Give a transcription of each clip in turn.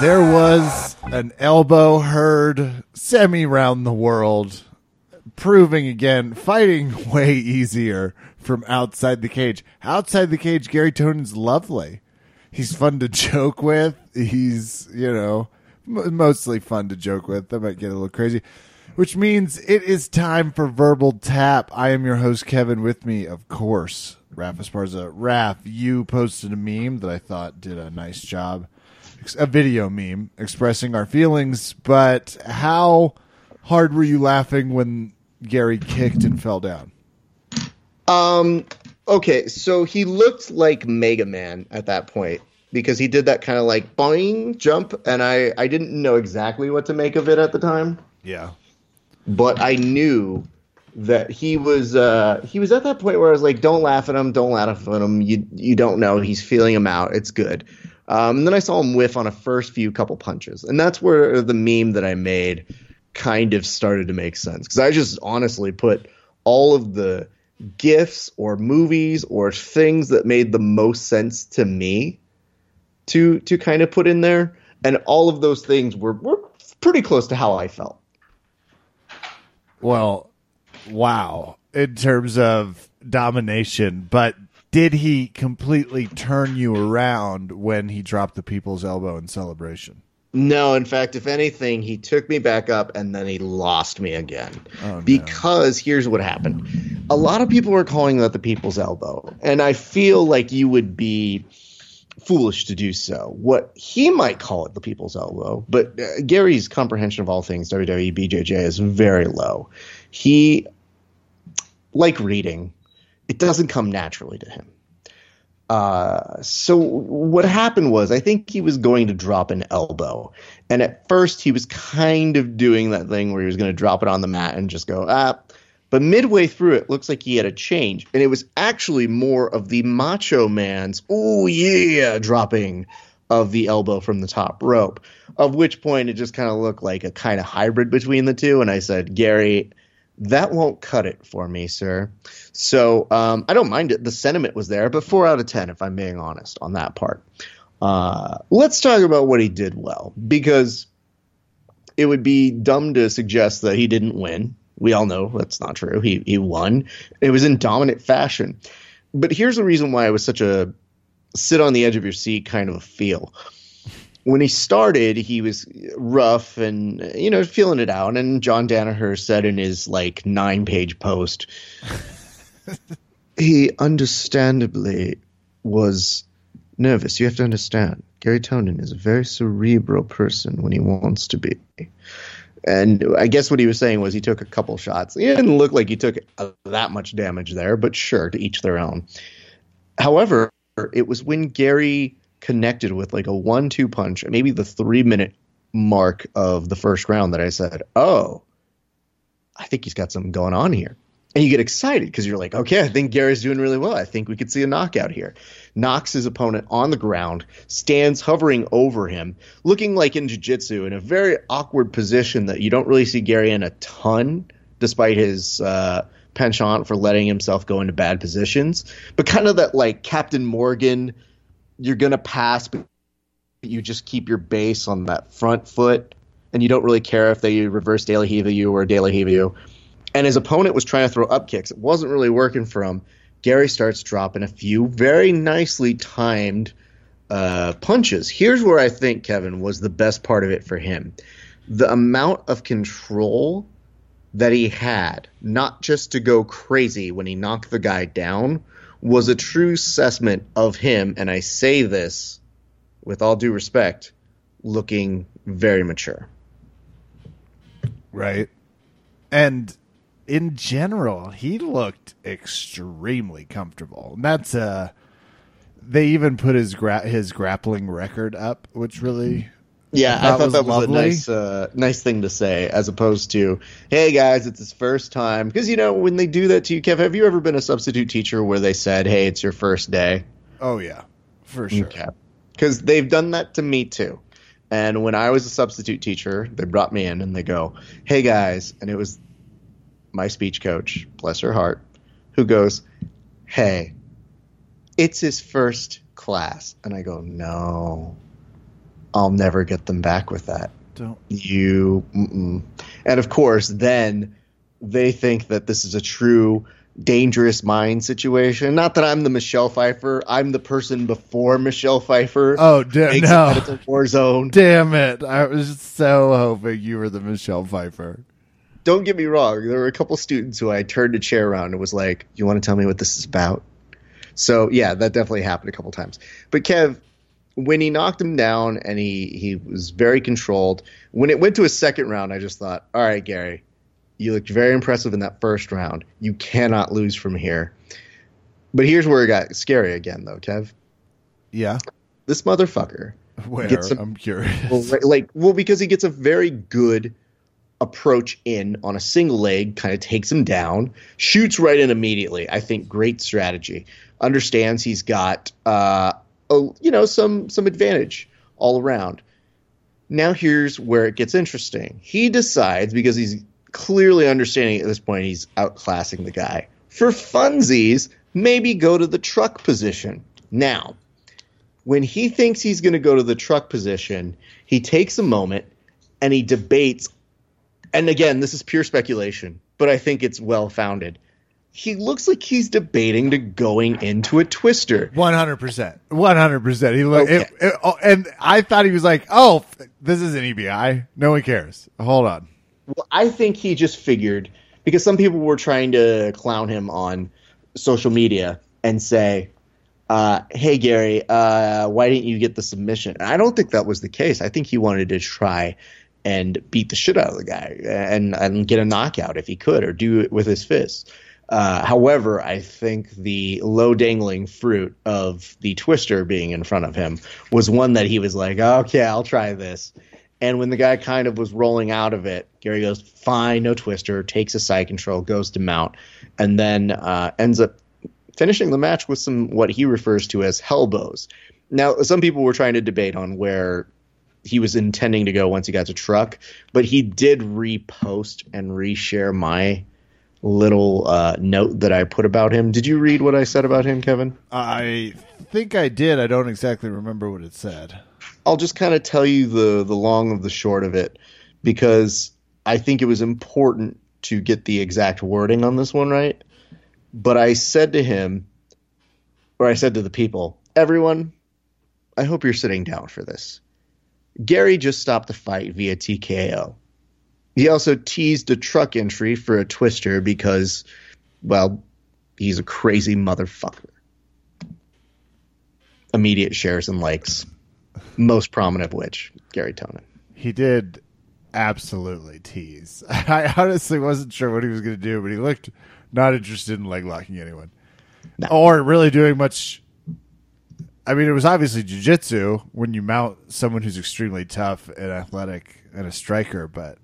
There was an elbow heard semi round the world, proving again fighting way easier from outside the cage. Outside the cage, Gary Tonon's lovely. He's fun to joke with. He's, you know, m- mostly fun to joke with. That might get a little crazy. Which means it is time for Verbal Tap. I am your host, Kevin. With me, of course, Raph Esparza. Raph, you posted a meme that I thought did a nice job. A video meme expressing our feelings, but how hard were you laughing when Gary kicked and fell down? Um. Okay, so he looked like Mega Man at that point because he did that kind of like boing jump, and I I didn't know exactly what to make of it at the time, Yeah. but I knew that he was uh he was at that point where I was like, don't laugh at him, don't laugh at him. You you don't know he's feeling him out. It's good. Um, and then I saw him whiff on a first few couple punches, and that's where the meme that I made kind of started to make sense because I just honestly put all of the gifs or movies or things that made the most sense to me to to kind of put in there, and all of those things were were pretty close to how I felt. Well, wow. In terms of domination, but did he completely turn you around when he dropped the people's elbow in celebration? No, in fact, if anything, he took me back up and then he lost me again. Oh, no. because here's what happened. A lot of people were calling that the people's elbow, and I feel like you would be foolish to do so. What he might call it the people's elbow, but uh, Gary's comprehension of all things WWE BJJ is very low. He like reading, it doesn't come naturally to him. Uh, so what happened was I think he was going to drop an elbow. And at first he was kind of doing that thing where he was going to drop it on the mat and just go, ah. But midway through it looks like he had a change. And it was actually more of the macho man's, oh yeah, dropping of the elbow from the top rope. Of which point it just kind of looked like a kind of hybrid between the two. And I said, Gary, that won't cut it for me, sir. So um, I don't mind it. The sentiment was there, but four out of ten, if I'm being honest on that part. Uh, let's talk about what he did well, because it would be dumb to suggest that he didn't win. We all know that's not true. He he won. It was in dominant fashion. But here's the reason why it was such a sit on the edge of your seat kind of a feel when he started, he was rough and you know feeling it out. And John Danaher said in his like nine page post, he understandably was nervous. You have to understand, Gary Tonon is a very cerebral person when he wants to be. And I guess what he was saying was he took a couple shots. It didn't look like he took uh, that much damage there, but sure, to each their own. However, it was when Gary connected with like a one-two punch, maybe the three-minute mark of the first round, that I said, "Oh, I think he's got something going on here." And you get excited because you're like, "Okay, I think Gary's doing really well. I think we could see a knockout here." Knocks his opponent on the ground, stands hovering over him, looking like in jiu-jitsu in a very awkward position that you don't really see Gary in a ton, despite his. Uh, penchant for letting himself go into bad positions, but kind of that like Captain Morgan, you're gonna pass, but you just keep your base on that front foot, and you don't really care if they reverse La Hiva you or La Hiva you. And his opponent was trying to throw up kicks. It wasn't really working for him. Gary starts dropping a few very nicely timed uh, punches. Here's where I think Kevin was the best part of it for him: the amount of control that he had, not just to go crazy when he knocked the guy down, was a true assessment of him. And I say this with all due respect, looking very mature. Right. And in general, he looked extremely comfortable. And that's uh they even put his gra- his grappling record up, which really Yeah, I thought that was lovely. a nice, uh, nice thing to say, as opposed to, "Hey guys, it's his first time." Because you know when they do that to you, Kev, have you ever been a substitute teacher where they said, "Hey, it's your first day"? Oh yeah, for sure. Okay. Because they've done that to me too. And when I was a substitute teacher, they brought me in and they go, "Hey guys," and it was my speech coach, bless her heart, who goes, "Hey, it's his first class," and I go, "No." I'll never get them back with that. Don't. You, mm-mm. and of course, then they think that this is a true dangerous mind situation. Not that I'm the Michelle Pfeiffer. I'm the person before Michelle Pfeiffer. Oh da- Makes no! it's a war zone. Damn it! I was so hoping you were the Michelle Pfeiffer. Don't get me wrong. There were a couple students who I turned a chair around and was like, "You want to tell me what this is about?" So yeah, that definitely happened a couple times. But Kev, when he knocked him down and he he was very controlled. When it went to a second round, I just thought, "All right, Gary, you looked very impressive in that first round. You cannot lose from here." But here's where it got scary again, though, Kev. Yeah. This motherfucker Where? Get some- I'm curious. well, like well because he gets a very good approach in on a single leg kind of takes him down shoots right in immediately i think great strategy understands he's got uh a, you know some some advantage all around now here's where it gets interesting he decides because he's clearly understanding at this point he's outclassing the guy for funsies maybe go to the truck position now when he thinks he's going to go to the truck position, he takes a moment and he debates. And again, this is pure speculation, but I think it's well founded. He looks like he's debating to going into a twister. One hundred percent. One hundred percent. He looked, Okay. it- it- oh, and I thought he was like, "Oh, this is an EBI. No one cares." Hold on. Well, I think he just figured because some people were trying to clown him on social media and say, uh, "Hey Gary, uh, why didn't you get the submission?" And I don't think that was the case. I think he wanted to try and beat the shit out of the guy and and get a knockout if he could, or do it with his fists. Uh, however, I think the low dangling fruit of the twister being in front of him was one that he was like, "Okay, I'll try this." And when the guy kind of was rolling out of it, Gary goes, "Fine, no twister." Takes a side control, goes to mount, and then uh, ends up finishing the match with some what he refers to as hellbows. Now, some people were trying to debate on where he was intending to go once he got to truck, but he did repost and reshare my little uh, note that I put about him. Did you read what I said about him, Kevin? I think I did. I don't exactly remember what it said. I'll just kind of tell you the the long of the short of it because I think it was important to get the exact wording on this one right. But I said to him, or I said to the people, everyone, I hope you're sitting down for this. Gary just stopped the fight via TKO. He also teased a truck entry for a twister because, well, he's a crazy motherfucker. Immediate shares and likes most prominent of which Gary Tonon. He did absolutely tease. I honestly wasn't sure what he was going to do, but he looked not interested in leg locking anyone No. or really doing much. I mean, it was obviously jujitsu when you mount someone who's extremely tough and athletic and a striker, but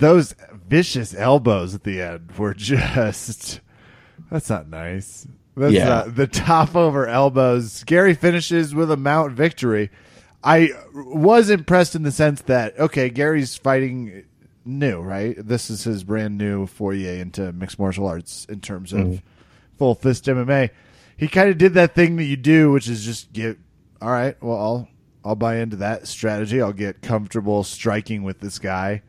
those vicious elbows at the end were just that's not nice. That's Yeah. not the top over elbows. Gary finishes with a mount victory. I was impressed in the sense that okay, Gary's fighting new, right? This is his brand new foray into mixed martial arts in terms of mm-hmm. full fist MMA. He kind of did that thing that you do, which is just get all right. Well, I'll I'll buy into that strategy. I'll get comfortable striking with this guy.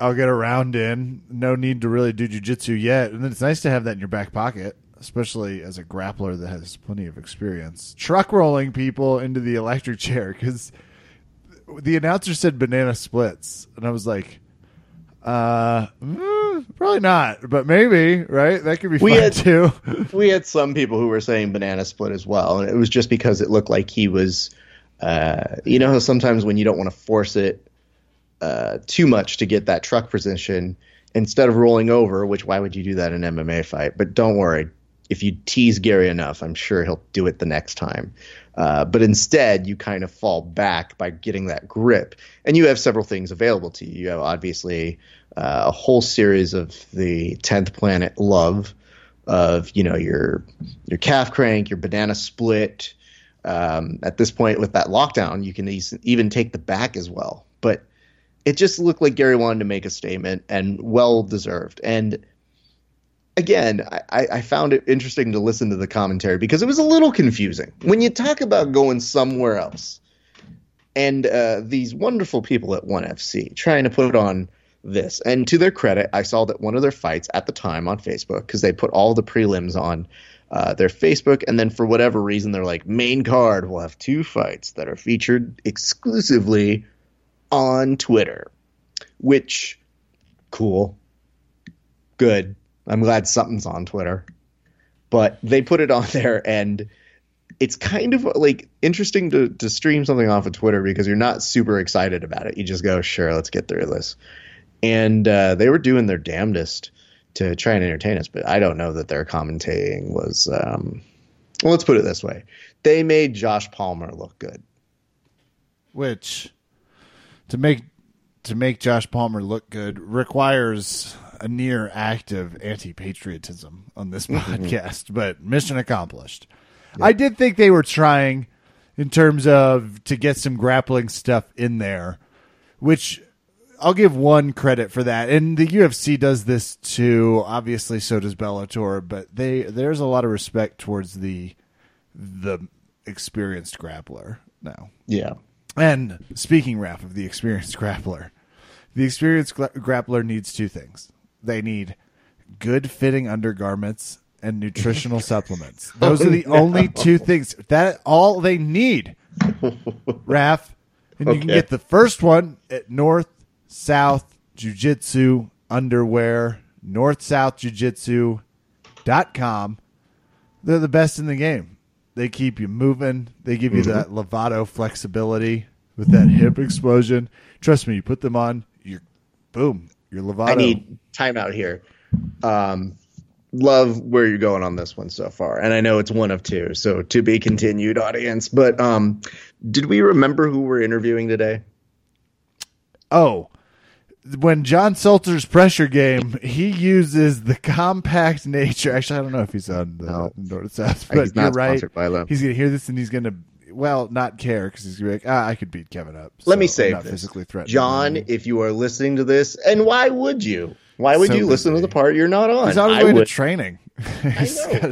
I'll get a round in. No need to really do jujitsu yet. And then it's nice to have that in your back pocket, especially as a grappler that has plenty of experience. Truck rolling people into the electric chair because the announcer said banana splits. And I was like, uh, mm, probably not, but maybe, right? That could be We fun had- too. We had some people who were saying banana split as well, and it was just because it looked like he was, uh, you know, how sometimes when you don't want to force it uh, too much to get that truck position, instead of rolling over, which why would you do that in an MMA fight? But don't worry, if you tease Gary enough, I'm sure he'll do it the next time. Uh, but instead, you kind of fall back by getting that grip, and you have several things available to you. You have obviously uh, a whole series of the tenth planet love of you know your your calf crank, your banana split. Um, at this point, with that lockdown, you can even take the back as well. But it just looked like Gary wanted to make a statement, and well deserved. And again, I, I found it interesting to listen to the commentary because it was a little confusing when you talk about going somewhere else. and uh, these wonderful people at One FC trying to put on this. And to their credit, I saw that one of their fights at the time on Facebook because they put all the prelims on uh, their Facebook, and then for whatever reason, they're like main card. We'll have two fights that are featured exclusively on Twitter, which cool, good. I'm glad something's on Twitter, but they put it on there and it's kind of like interesting to, to stream something off of Twitter because you're not super excited about it. You just go, sure, let's get through this. And uh, they were doing their damnedest to try and entertain us, but I don't know that their commentating was. Um, well, let's put it this way: they made Josh Palmer look good. Which, to make to make Josh Palmer look good, requires a near active anti patriotism on this mm-hmm. podcast. But mission accomplished. I did think they were trying in terms of to get some grappling stuff in there, which I'll give one credit for that. And the UFC does this too. Obviously, so does Bellator. But they there's a lot of respect towards the the experienced grappler now. Yeah. And speaking, Raph, of the experienced grappler, the experienced gra- grappler needs two things. They need good fitting undergarments and nutritional supplements. Those are the oh, only two things. That all they need, Raph. And you can get the first one at North South Jiu Jitsu underwear, northsouthjujitsu.com. They're the best in the game. They keep you moving. They give you that Lovato flexibility with that hip explosion. Trust me, you put them on, you're boom, you're Lovato. I need timeout here. Um, love where you're going on this one so far, and I know it's one of two, so to be continued, audience. But um, did we remember who we're interviewing today? Oh, when John Salter's pressure game, he uses the compact nature. Actually, I don't know if he's on the No. North South, but he's not right. by. He's gonna hear this and he's gonna well not care because he's gonna be like, ah, I could beat Kevin up. Let me this. physically threatened. John, if you are listening to this, and why would you? Why would So you listen to the part you're not on? he's on his I way to training. He's know.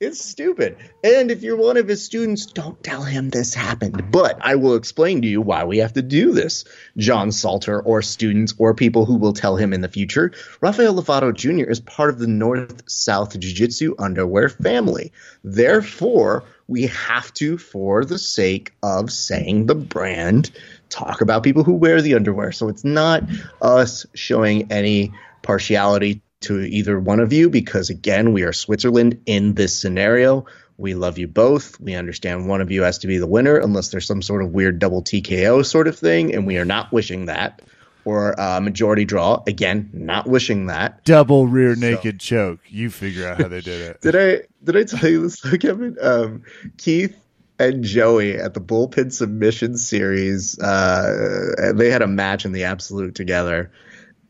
It's stupid. And if you're one of his students, don't tell him this happened. But I will explain to you why we have to do this. John Salter, or students, or people who will tell him in the future. Rafael Lovato Jr. is part of the North South Jiu Jitsu underwear family. Therefore, we have to, for the sake of saying the brand, talk about people who wear the underwear. So it's not us showing any partiality to either one of you because again we are switzerland in this scenario we love you both we understand one of you has to be the winner unless there's some sort of weird double tko sort of thing and we are not wishing that or uh, majority draw again not wishing that double rear naked choke. You figure out how they did it. did i did i tell you this kevin um, keith and Joey at the bullpen submission series, uh, they had a match in the absolute together.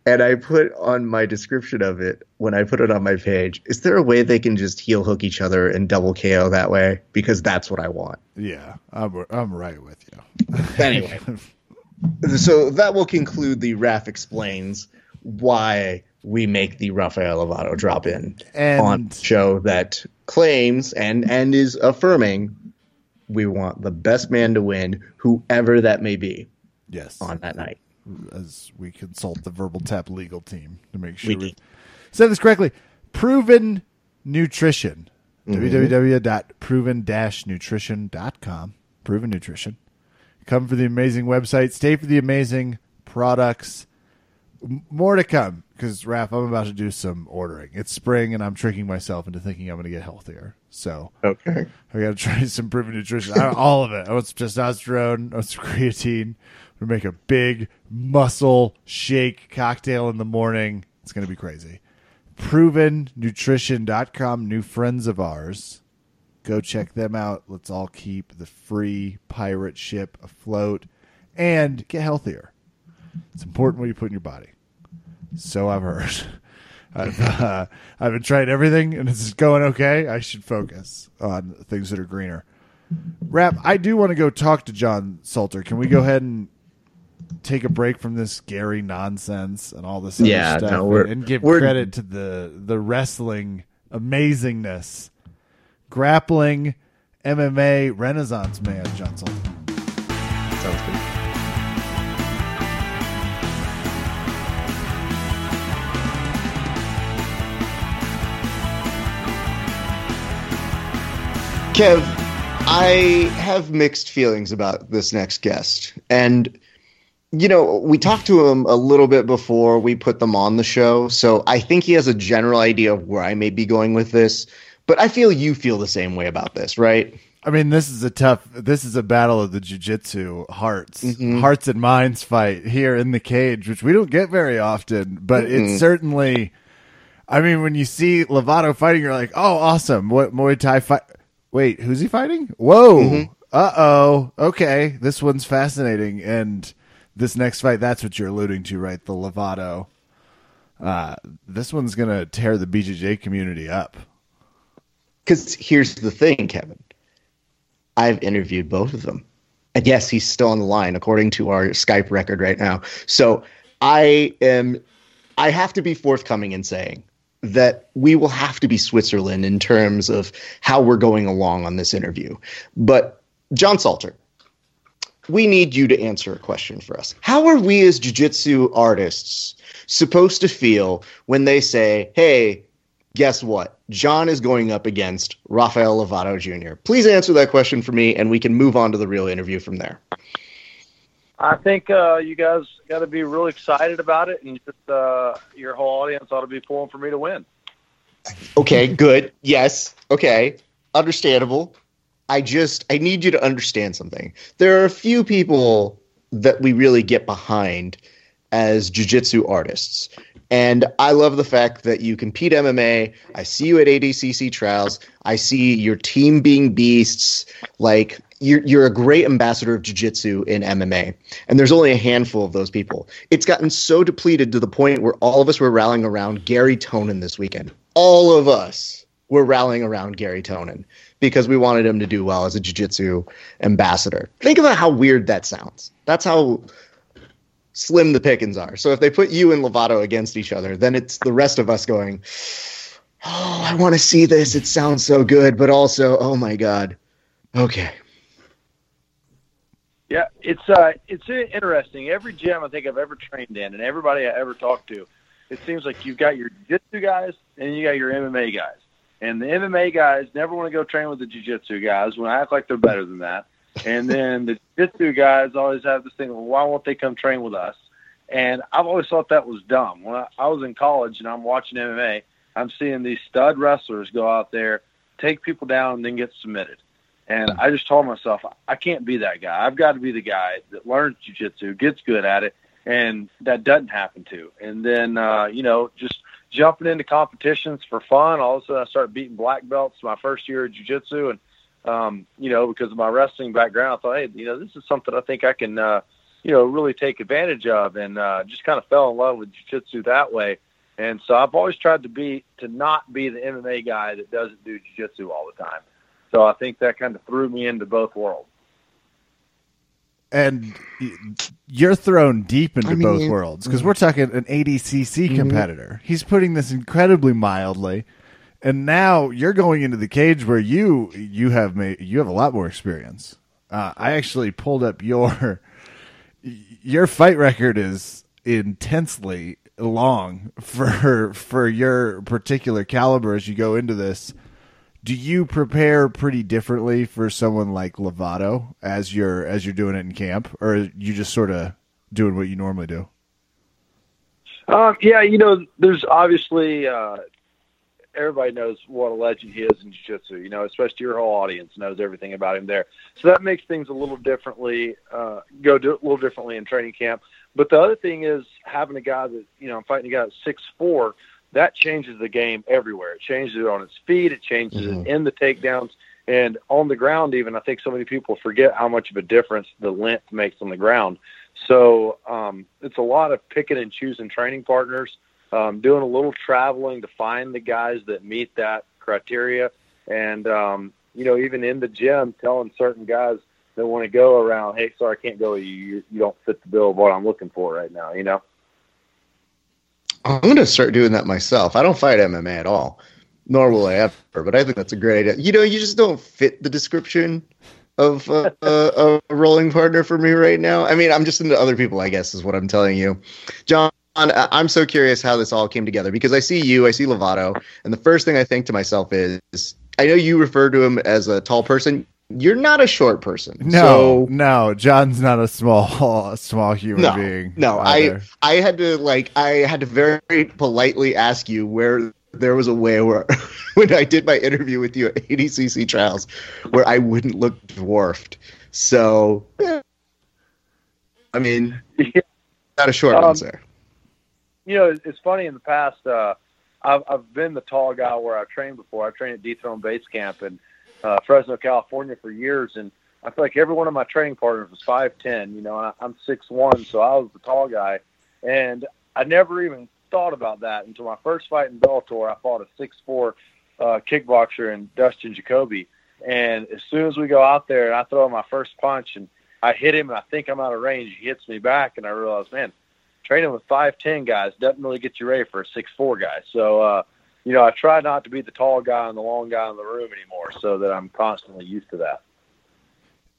And I put on my description of it when I put it on my page. Is there a way they can just heel hook each other and double KO that way? Because that's what I want. yeah, I'm I'm right with you. Anyway, so that will conclude the RAF explains why we make the Rafael Lovato drop in And- on show that claims and and is affirming we want the best man to win, whoever that may be, yes, on that night. As we consult the verbal tap legal team to make sure We we said this correctly. Proven Nutrition. Mm-hmm. www.proven-nutrition.com. Proven Nutrition. Come for the amazing website. Stay for the amazing products. More to come because Raph, I'm about to do some ordering. It's spring, and I'm tricking myself into thinking I'm going to get healthier. So Okay. I got to try some proven nutrition. I, all of it. I want some testosterone. I want some creatine. We make a big muscle shake cocktail in the morning. It's going to be crazy. ProvenNutrition.com. New friends of ours. Go check them out. Let's all keep the free pirate ship afloat and get healthier. It's important what you put in your body. So I've heard. I've, uh, I've been trying everything and it's going okay. I should focus on things that are greener. Raph, I do want to go talk to John Salter. Can we go ahead and take a break from this Gary nonsense and all this other Yeah, stuff no, we're- and give credit to the the wrestling amazingness, grappling, MMA renaissance man, John Salter. Kev, I have mixed feelings about this next guest. And, you know, we talked to him a little bit before we put them on the show. So I think he has a general idea of where I may be going with this. But I feel you feel the same way about this, right? I mean, this is a tough. This is a battle of the jujitsu hearts, mm-hmm. hearts and minds fight here in the cage, which we don't get very often. But it's certainly. I mean, when you see Lovato fighting, you're like, "Oh, awesome! What Muay Thai fight? Wait, who's he fighting? Whoa! Uh oh. Okay, this one's fascinating." And this next fight, that's what you're alluding to, right? The Lovato. Uh, this one's gonna tear the BJJ community up. Because here's the thing, Kevin. I've interviewed both of them. And yes, he's still on the line according to our Skype record right now. So I am I have to be forthcoming in saying that we will have to be Switzerland in terms of how we're going along on this interview. But John Salter, we need you to answer a question for us. How are we as jiu-jitsu artists supposed to feel when they say, "Hey, guess what? John is going up against Rafael Lovato Jr." Please answer that question for me and we can move on to the real interview from there. I think uh, you guys got to be really excited about it, and just uh, your whole audience ought to be pulling for me to win. Okay, good. Yes. Okay. Understandable. I just I need you to understand something. There are a few people that we really get behind as jiu-jitsu artists. And I love the fact that you compete MMA. I see you at ADCC trials. I see your team being beasts. Like you're you're a great ambassador of jiu-jitsu in MMA. And there's only a handful of those people. It's gotten so depleted to the point where all of us were rallying around Gary Tonon this weekend. All of us were rallying around Gary Tonon because we wanted him to do well as a jiu-jitsu ambassador. Think about how weird that sounds. That's how slim the pickings are. So if they put you and Lovato against each other, then it's the rest of us going, "Oh, I want to see this. It sounds so good, but also, oh my god." Okay. Yeah, it's uh, it's interesting. Every gym I think I've ever trained in, and everybody I ever talked to, it seems like you've got your jiu-jitsu guys and you got your MMA guys. And the MMA guys never want to go train with the jiu-jitsu guys when I act like they're better than that. And then the jiu-jitsu guys always have this thing, well, why won't they come train with us? And I've always thought that was dumb. When I, I was in college and I'm watching MMA, I'm seeing these stud wrestlers go out there, take people down, and then get submitted. And I just told myself, I can't be that guy. I've got to be the guy that learns jiu-jitsu, gets good at it, and that doesn't happen to. And then, uh, you know, just jumping into competitions for fun. All of a sudden, I started beating black belts my first year of jiu-jitsu, and um, you know, because of my wrestling background, I thought, hey, you know, this is something I think I can, uh, you know, really take advantage of, and uh, just kind of fell in love with jiu-jitsu that way. And so I've always tried to be to not be the MMA guy that doesn't do jiu-jitsu all the time. So I think that kind of threw me into both worlds. and you're thrown deep into I mean, both worlds because we're talking an ADCC competitor. He's putting this incredibly mildly, and now you're going into the cage where you you have made you have a lot more experience. Uh, I actually pulled up your your fight record is intensely long for for your particular caliber as you go into this do you prepare pretty differently for someone like Lovato as you're as you're doing it in camp, or you just sort of doing what you normally do? Um, yeah, you know, there's obviously uh, everybody knows what a legend he is in jiu-jitsu. You know, especially your whole audience knows everything about him there. So that makes things a little differently, uh, go a little differently in training camp. But the other thing is having a guy that you know, I'm fighting a guy that's six four. That changes the game everywhere. It changes it on its feet. It changes Mhm. it in the takedowns and on the ground. Even I think so many people forget how much of a difference the length makes on the ground. So um, it's a lot of picking and choosing training partners, um, doing a little traveling to find the guys that meet that criteria, and um, you know even in the gym telling certain guys that want to go around, hey, sorry, I can't go. You you, you don't fit the bill of what I'm looking for right now. You know. I'm going to start doing that myself. I don't fight MMA at all, nor will I ever, but I think that's a great idea. You know, you just don't fit the description of uh, uh, a rolling partner for me right now. I mean, I'm just into other people, I guess, is what I'm telling you. John, I'm so curious how this all came together because I see you, I see Lovato, and the first thing I think to myself is I know you refer to him as a tall person. You're not a short person. No, so, no, John's not a small, a small human no, being. No, either. I, I had to like, I had to very politely ask you where there was a way where, when I did my interview with you at ADCC trials, where I wouldn't look dwarfed. So, yeah. I mean, Yeah. not a short Um, one, sir. You know, it's- it's funny in the past. Uh, I've I've been the tall guy where I've trained before. I've trained at Dethrone Base Camp in uh, Fresno, California for years, and I feel like every one of my training partners was five ten. You know, and I, I'm six one, so I was the tall guy, and I never even thought about that until my first fight in Bellator. I fought a six four uh, kickboxer in Dustin Jacoby, and as soon as we go out there and I throw my first punch and I hit him and I think I'm out of range, he hits me back, and I realize, man, training with five ten guys doesn't really get you ready for a six four guy. So uh, you know, I try not to be the tall guy and the long guy in the room anymore, so that I'm constantly used to that.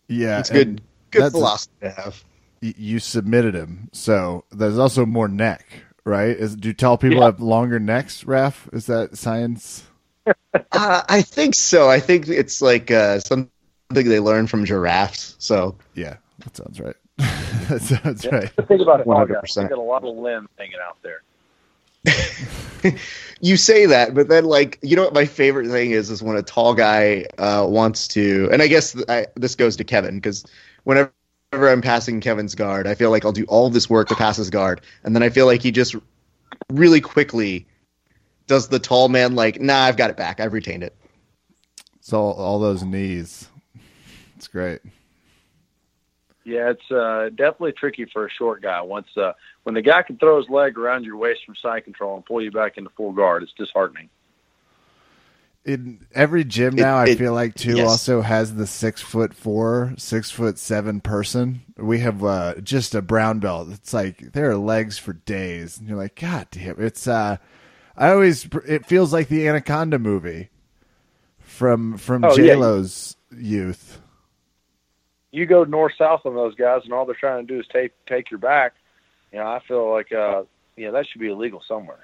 yeah, It's and good, good that's a- philosophy to have. you submitted him, so there's also more neck, right? Is do tall people Yeah. have longer necks? Raf, is that science? Uh, I think so. I think it's like uh, something they learn from giraffes. So Yeah, that sounds right. that sounds right. The thing about it, tall guys, 100%. got a lot of limbs hanging out there. you say that, but then like you know what my favorite thing is is when a tall guy uh, wants to, and I guess I, this goes to Kevin because whenever I'm passing Kevin's guard, I feel like I'll do all this work to pass his guard, and then I feel like he just really quickly does the tall man like, nah, I've got it back, I've retained it. So all, all those knees. It's great. Yeah, it's uh, definitely tricky for a short guy. Once uh, when the guy can throw his leg around your waist from side control and pull you back into full guard, it's disheartening. In every gym It- now, I feel like too yes. also has the six foot four, six foot seven person. We have uh, just a brown belt. It's like there are legs for days, and you're like, God damn! It's uh, I always it feels like the Anaconda movie from from Oh, J yeah. Lo's youth. You go north south on those guys, and all they're trying to do is take take your back. You know, I feel like uh, you know that should be illegal somewhere.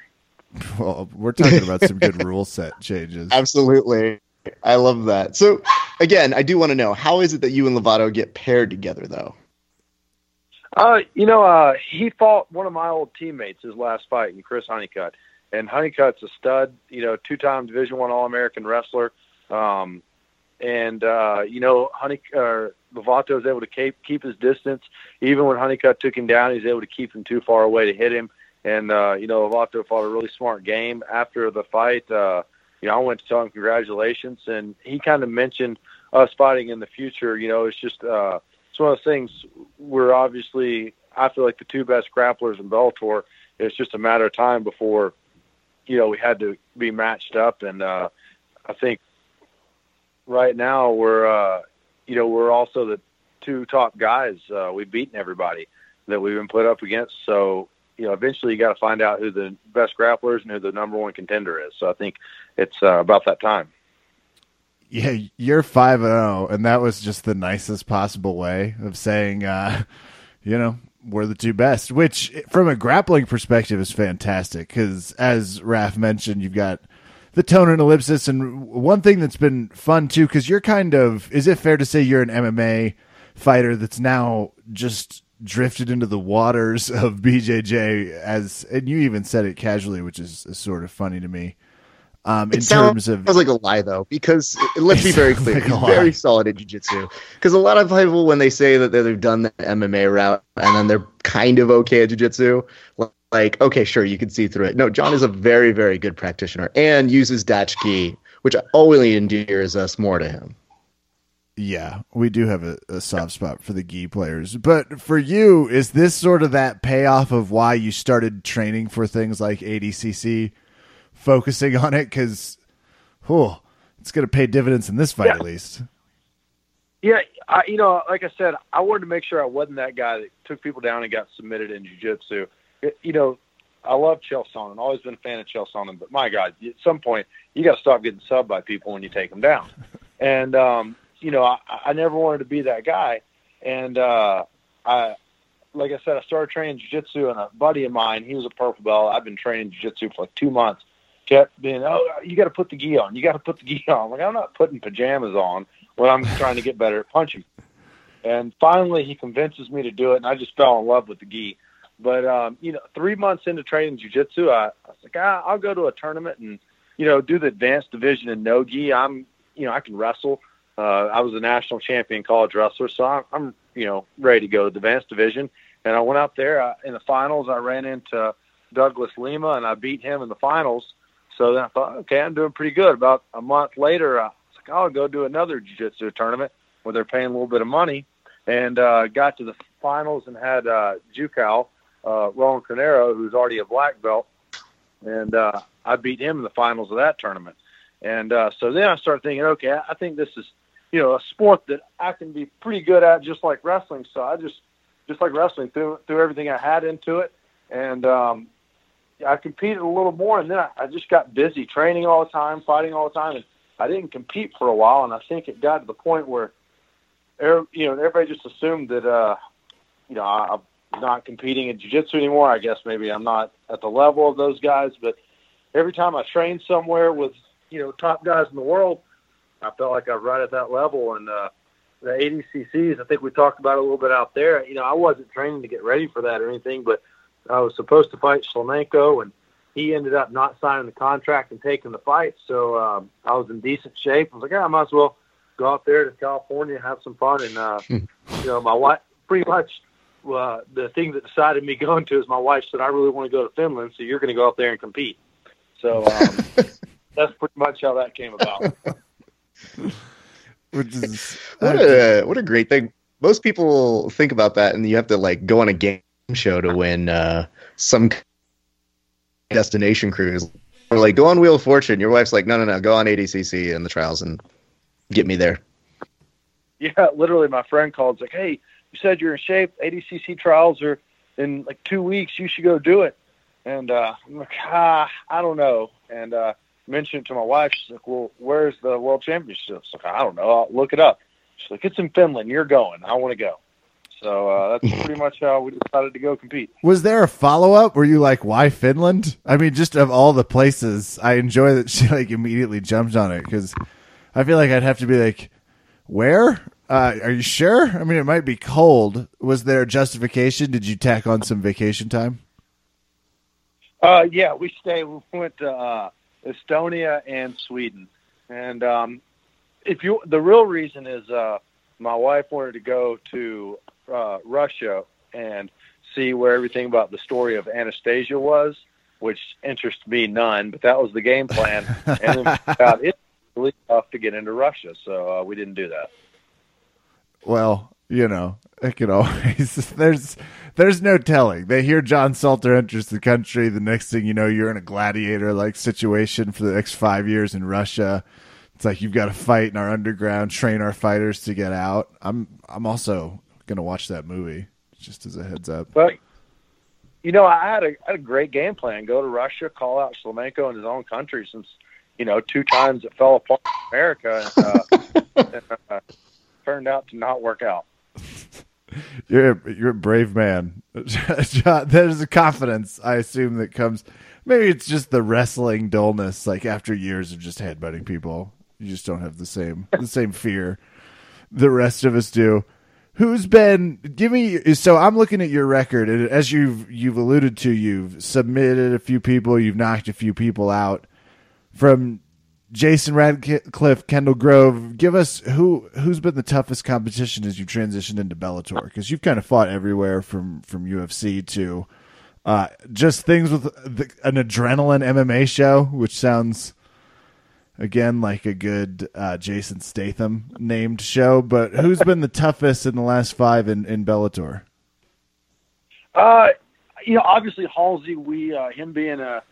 Well, we're talking about some good rule set changes. Absolutely, I love that. So again, I do want to know how is it that you and Lovato get paired together though? Uh, you know, uh, he fought one of my old teammates his last fight, in Chris Honeycutt, and Honeycutt's a stud. You know, two-time Division One All-American wrestler. Um, and uh, you know, Honey uh, Lovato was able to keep keep his distance. Even when Honeycutt took him down, he was able to keep him too far away to hit him. And uh, you know, Lovato fought a really smart game after the fight. Uh, you know, I went to tell him congratulations, and he kind of mentioned us fighting in the future. You know, it's just uh, it's one of those things. We're obviously, I feel like the two best grapplers in Bellator. It's just a matter of time before, you know, we had to be matched up, and uh, I think right now we're, uh, you know, we're also the two top guys. Uh, we've beaten everybody that we've been put up against. So, you know, eventually you got to find out who the best grapplers and who the number one contender is. So I think it's uh, about that time. Yeah, you're five and zero, and that was just the nicest possible way of saying, uh, you know, we're the two best. Which, from a grappling perspective, is fantastic because, as Raf mentioned, you've got the tone and ellipsis, and one thing that's been fun too, because you're kind of, is it fair to say you're an MMA fighter that's now just drifted into the waters of BJJ as, and you even said it casually, which is, is sort of funny to me. Um, in terms of sounds like a lie though, because let's be very clear, like he's very solid at jiu-jitsu. Because a lot of people, when they say that they've done the MMA route and then they're kind of okay at jiu-jitsu, like okay, sure, you can see through it. No, John is a very, very good practitioner and uses Dachki, which only endears us more to him. Yeah, we do have a, a soft spot for the gi players. But for you, is this sort of that payoff of why you started training for things like ADCC, focusing on it? Because, oh, it's going to pay dividends in this fight Yeah. at least. Yeah, I, you know, like I said, I wanted to make sure I wasn't that guy that took people down and got submitted in jiu-jitsu. It- You know, I love Chael Sonnen. Always been a fan of Chael Sonnen, but my God, at some point you got to stop getting subbed by people when you take them down. And um, you know, I, I never wanted to be that guy. And uh, I, like I said, I started training jiu-jitsu, and a buddy of mine, he was a purple belt. I've been training jiu-jitsu for like two months. Kept being, oh, you got to put the gi on. You got to put the gi on. Like, I'm not putting pajamas on when I'm trying to get better at punching. And finally, he convinces me to do it, and I just fell in love with the gi. But um, you know, three months into training jiu-jitsu, I, I was like, ah, I'll go to a tournament and you know do the advanced division in no gi. I'm, you know, I can wrestle. Uh, I was a national champion college wrestler, so I'm, I'm, you know, ready to go to the advanced division. And I went out there uh, in the finals. I ran into Douglas Lima, and I beat him in the finals. So then I thought, okay, I'm doing pretty good. About a month later, I was like, I'll go do another jiu-jitsu tournament where they're paying a little bit of money, and uh, got to the finals and had uh, Jucal, uh, Roland Carnero, who's already a black belt, and uh, I beat him in the finals of that tournament. And uh, so then I started thinking, okay, I think this is, you know, a sport that I can be pretty good at, just like wrestling. So I just, just like wrestling, threw threw everything I had into it, and um, I competed a little more. And then I, I just got busy training all the time, fighting all the time, and I didn't compete for a while. And I think it got to the point where, er, you know, everybody just assumed that, uh, you know, I'm not competing in jiu-jitsu anymore. I guess maybe I'm not at the level of those guys, but every time I trained somewhere with you know top guys in the world, I felt like I was right at that level. And uh, the ADCCs, I think we talked about a little bit out there. You know, I wasn't training to get ready for that or anything, but I was supposed to fight Shlemenko, and he ended up not signing the contract and taking the fight. So um, I was in decent shape. I was like, yeah, I might as well go out there to California, have some fun, and uh, you know, my wife pretty much. Uh, the thing that decided me going to is my wife said, I really want to go to Finland, so you're going to go out there and compete. So um, that's pretty much how that came about. Which is What a what a great thing. Most people think about that, and you have to like go on a game show to win uh, some destination cruise. Or like go on Wheel of Fortune. Your wife's like, no, no, no, go on ADCC and the trials and get me there. Yeah, literally, my friend called. Like, hey, you said you're in shape. ADCC trials are in like two weeks. You should go do it. And uh, I'm like, ah, I don't know. And uh, mentioned it to my wife. She's like, well, where's the world championship? Like, I don't know. I'll look it up. She's like, it's in Finland. You're going. I want to go. So uh, that's pretty much how we decided to go compete. Was there a follow up? Were you like, why Finland? I mean, just of all the places, I enjoy that she like immediately jumped on it because I feel like I'd have to be like, where? Uh, are you sure? I mean, it might be cold. Was there a justification? Did you tack on some vacation time? Uh, yeah, we stayed. We went to uh, Estonia and Sweden, and um, if you, the real reason is uh, my wife wanted to go to uh, Russia and see where everything about the story of Anastasia was, which interests me none. But that was the game plan, and then out it's really tough to get into Russia, so uh, we didn't do that. Well, you know, it could always there's there's no telling. They hear John Salter enters the country, the next thing you know, you're in a gladiator like situation for the next five years in Russia. It's like you've got to fight in our underground, train our fighters to get out. I'm I'm also gonna watch that movie just as a heads up. Well, you know, I had a I had a great game plan. Go to Russia, call out Shlemenko in his own country, since you know two times it fell apart in America, and, uh, and uh, turned out to not work out. You're a, you're a brave man. John, There's a confidence I assume that comes. Maybe it's just the wrestling dullness. Like after years of just headbutting people, you just don't have the same the same fear the rest of us do. Who's been? Give me. So I'm looking at your record, and as you've you've alluded to, you've submitted a few people, you've knocked a few people out. From Jason Radcliffe, Kendall Grove, give us who who's been the toughest competition as you transitioned into Bellator because you've kind of fought everywhere from from UFC to uh, just things with the, an adrenaline MMA show, which sounds again like a good uh, Jason Statham named show. But who's been the toughest in the last five in in Bellator? Uh, you know, obviously Halsey, we uh, him being a,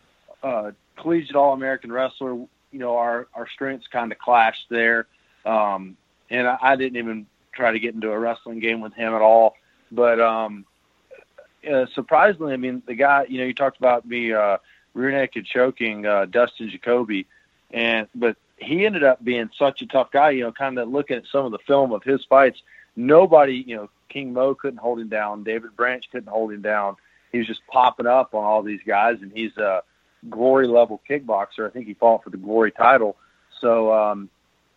a collegiate All American wrestler, you know, our our strengths kind of clashed there, um, and I, I didn't even try to get into a wrestling game with him at all. But um, uh, surprisingly, I mean, the guy, you know, you talked about me uh, rear naked choking uh, Dustin Jacoby, and but he ended up being such a tough guy. You know, kind of looking at some of the film of his fights, nobody, you know, King Mo couldn't hold him down. David Branch couldn't hold him down. He was just popping up on all these guys, and he's a glory level kickboxer. I think he fought for the glory title. So, um,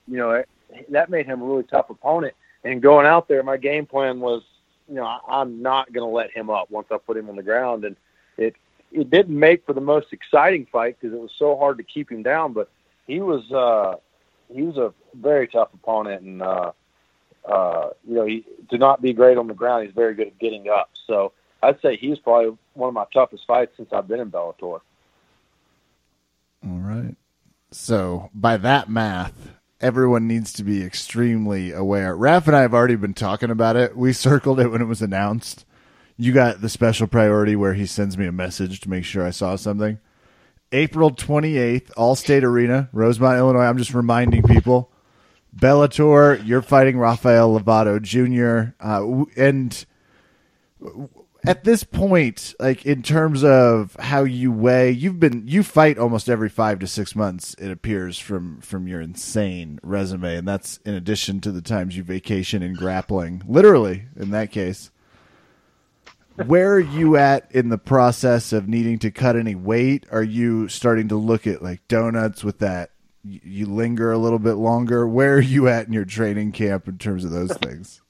you know, that made him a really tough opponent. And going out there, my game plan was, you know, I, I'm not going to let him up once I put him on the ground. And it it didn't make for the most exciting fight because it was so hard to keep him down. But he was uh, he was a very tough opponent, and uh, uh, you know, he to not be great on the ground, he's very good at getting up. So I'd say he's probably one of my toughest fights since I've been in Bellator. All right. So by that math, everyone needs to be extremely aware. Raph and I have already been talking about it. We circled it when it was announced. You got the special priority where he sends me a message to make sure I saw something. April 28th, Allstate Arena, Rosemont, Illinois. I'm just reminding people. Bellator, you're fighting Rafael Lovato Jr. Uh, and at this point, like in terms of how you weigh, you've been you fight almost every five to six months. It appears from from your insane resume, and that's in addition to the times you vacation in grappling, literally in that case. Where are you at in the process of needing to cut any weight? Are you starting to look at like donuts with that? You linger a little bit longer. Where are you at in your training camp in terms of those things?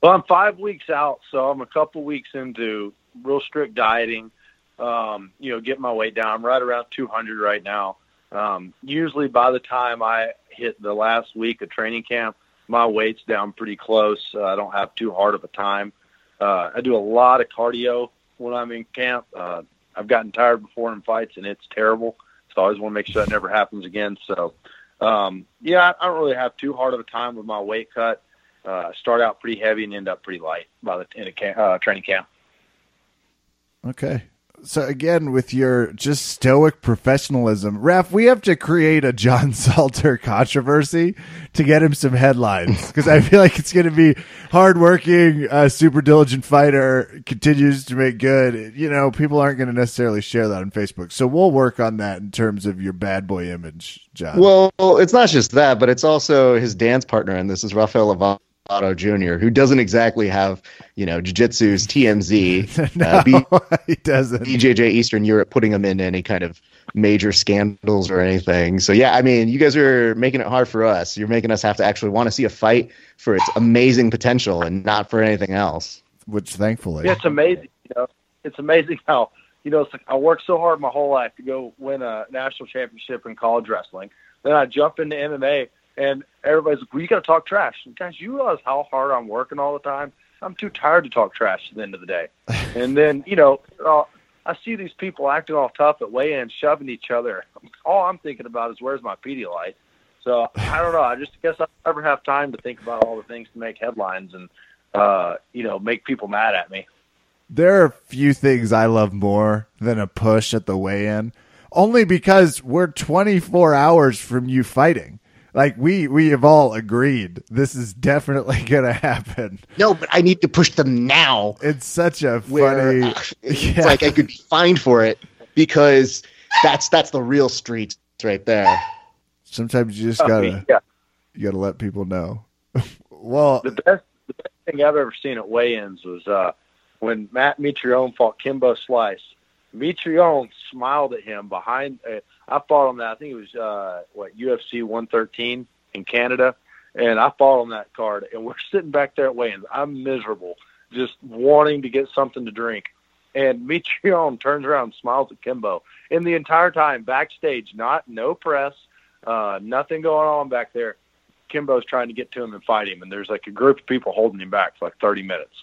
Well, I'm five weeks out, so I'm a couple weeks into real strict dieting. Um, you know, get my weight down. I'm right around 200 right now. Um, usually, by the time I hit the last week of training camp, my weight's down pretty close. Uh, I don't have too hard of a time. Uh, I do a lot of cardio when I'm in camp. Uh, I've gotten tired before in fights, and it's terrible. So I always want to make sure that never happens again. So, um, yeah, I don't really have too hard of a time with my weight cut uh, start out pretty heavy and end up pretty light by the end of camp, uh, training camp. Okay. So again, with your just stoic professionalism, Raph, we have to create a John Salter controversy to get him some headlines because I feel like it's going to be hardworking, uh, super diligent fighter continues to make good. You know, people aren't going to necessarily share that on Facebook, so we'll work on that in terms of your bad boy image, John. Well, it's not just that, but it's also his dance partner, and this is Rafael Lovato. Otto Jr., who doesn't exactly have, you know, Jiu-Jitsu's TMZ. no, uh, B- he doesn't. BJJ Eastern Europe putting him in any kind of major scandals or anything. So yeah, I mean, you guys are making it hard for us. You're making us have to actually want to see a fight for its amazing potential and not for anything else. Which thankfully, yeah, it's amazing. You know, it's amazing how you know it's like I worked so hard my whole life to go win a national championship in college wrestling. Then I jump into MMA and everybody's like, well, you got to talk trash. And guys, you realize how hard I'm working all the time? I'm too tired to talk trash at the end of the day. and then, you know, uh, I see these people acting all tough at weigh-in, shoving each other. All I'm thinking about is where's my Pedialyte. So I don't know. I just guess I never have time to think about all the things to make headlines and, uh, you know, make people mad at me. There are few things I love more than a push at the weigh-in, only because we're 24 hours from you fighting like we we have all agreed this is definitely gonna happen. No, but I need to push them now. It's such a funny. Uh, it's yeah. like I could be fined for it because that's that's the real streets right there. Sometimes you just gotta yeah. you gotta let people know. well, the best the best thing I've ever seen at weigh-ins was uh, when Matt Mitrione fought Kimbo Slice. Mitrione smiled at him behind. Uh, I fought on that. I think it was uh, what UFC 113 in Canada, and I fought on that card. And we're sitting back there at weigh-ins. I'm miserable, just wanting to get something to drink. And Mitrione turns around, and smiles at Kimbo, and the entire time backstage, not no press, uh, nothing going on back there. Kimbo's trying to get to him and fight him, and there's like a group of people holding him back for like 30 minutes.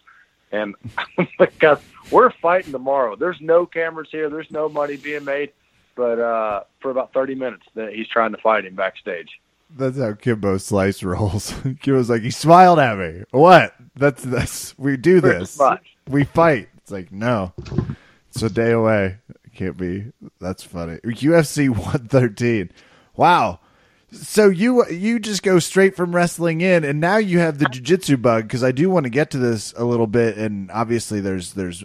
And I'm like, guys, we're fighting tomorrow. There's no cameras here. There's no money being made but uh, for about 30 minutes, he's trying to fight him backstage. That's how Kimbo Slice rolls. Kimbo's like, he smiled at me. What? That's that's we do this. We fight. It's like no, it's a day away. It can't be. That's funny. UFC 113. Wow. So you you just go straight from wrestling in, and now you have the jujitsu bug because I do want to get to this a little bit, and obviously there's there's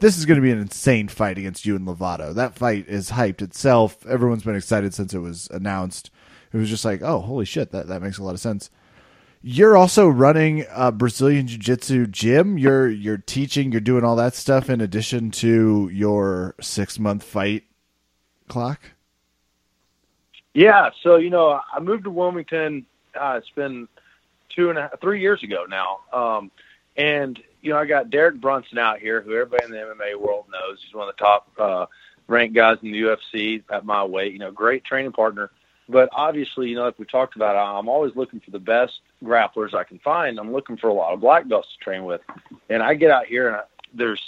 this is going to be an insane fight against you and Lovato. That fight is hyped itself. Everyone's been excited since it was announced. it was just like, oh, holy shit, that that makes a lot of sense. You're also running a Brazilian Jiu Jitsu gym. You're you're teaching. You're doing all that stuff in addition to your six month fight clock. Yeah, so you know, I moved to Wilmington. Uh, it's been two and a half, three years ago now, um, and you know, I got Derek Brunson out here, who everybody in the MMA world knows. He's one of the top uh, ranked guys in the UFC at my weight. You know, great training partner. But obviously, you know, like we talked about, I'm always looking for the best grapplers I can find. I'm looking for a lot of black belts to train with, and I get out here and I, there's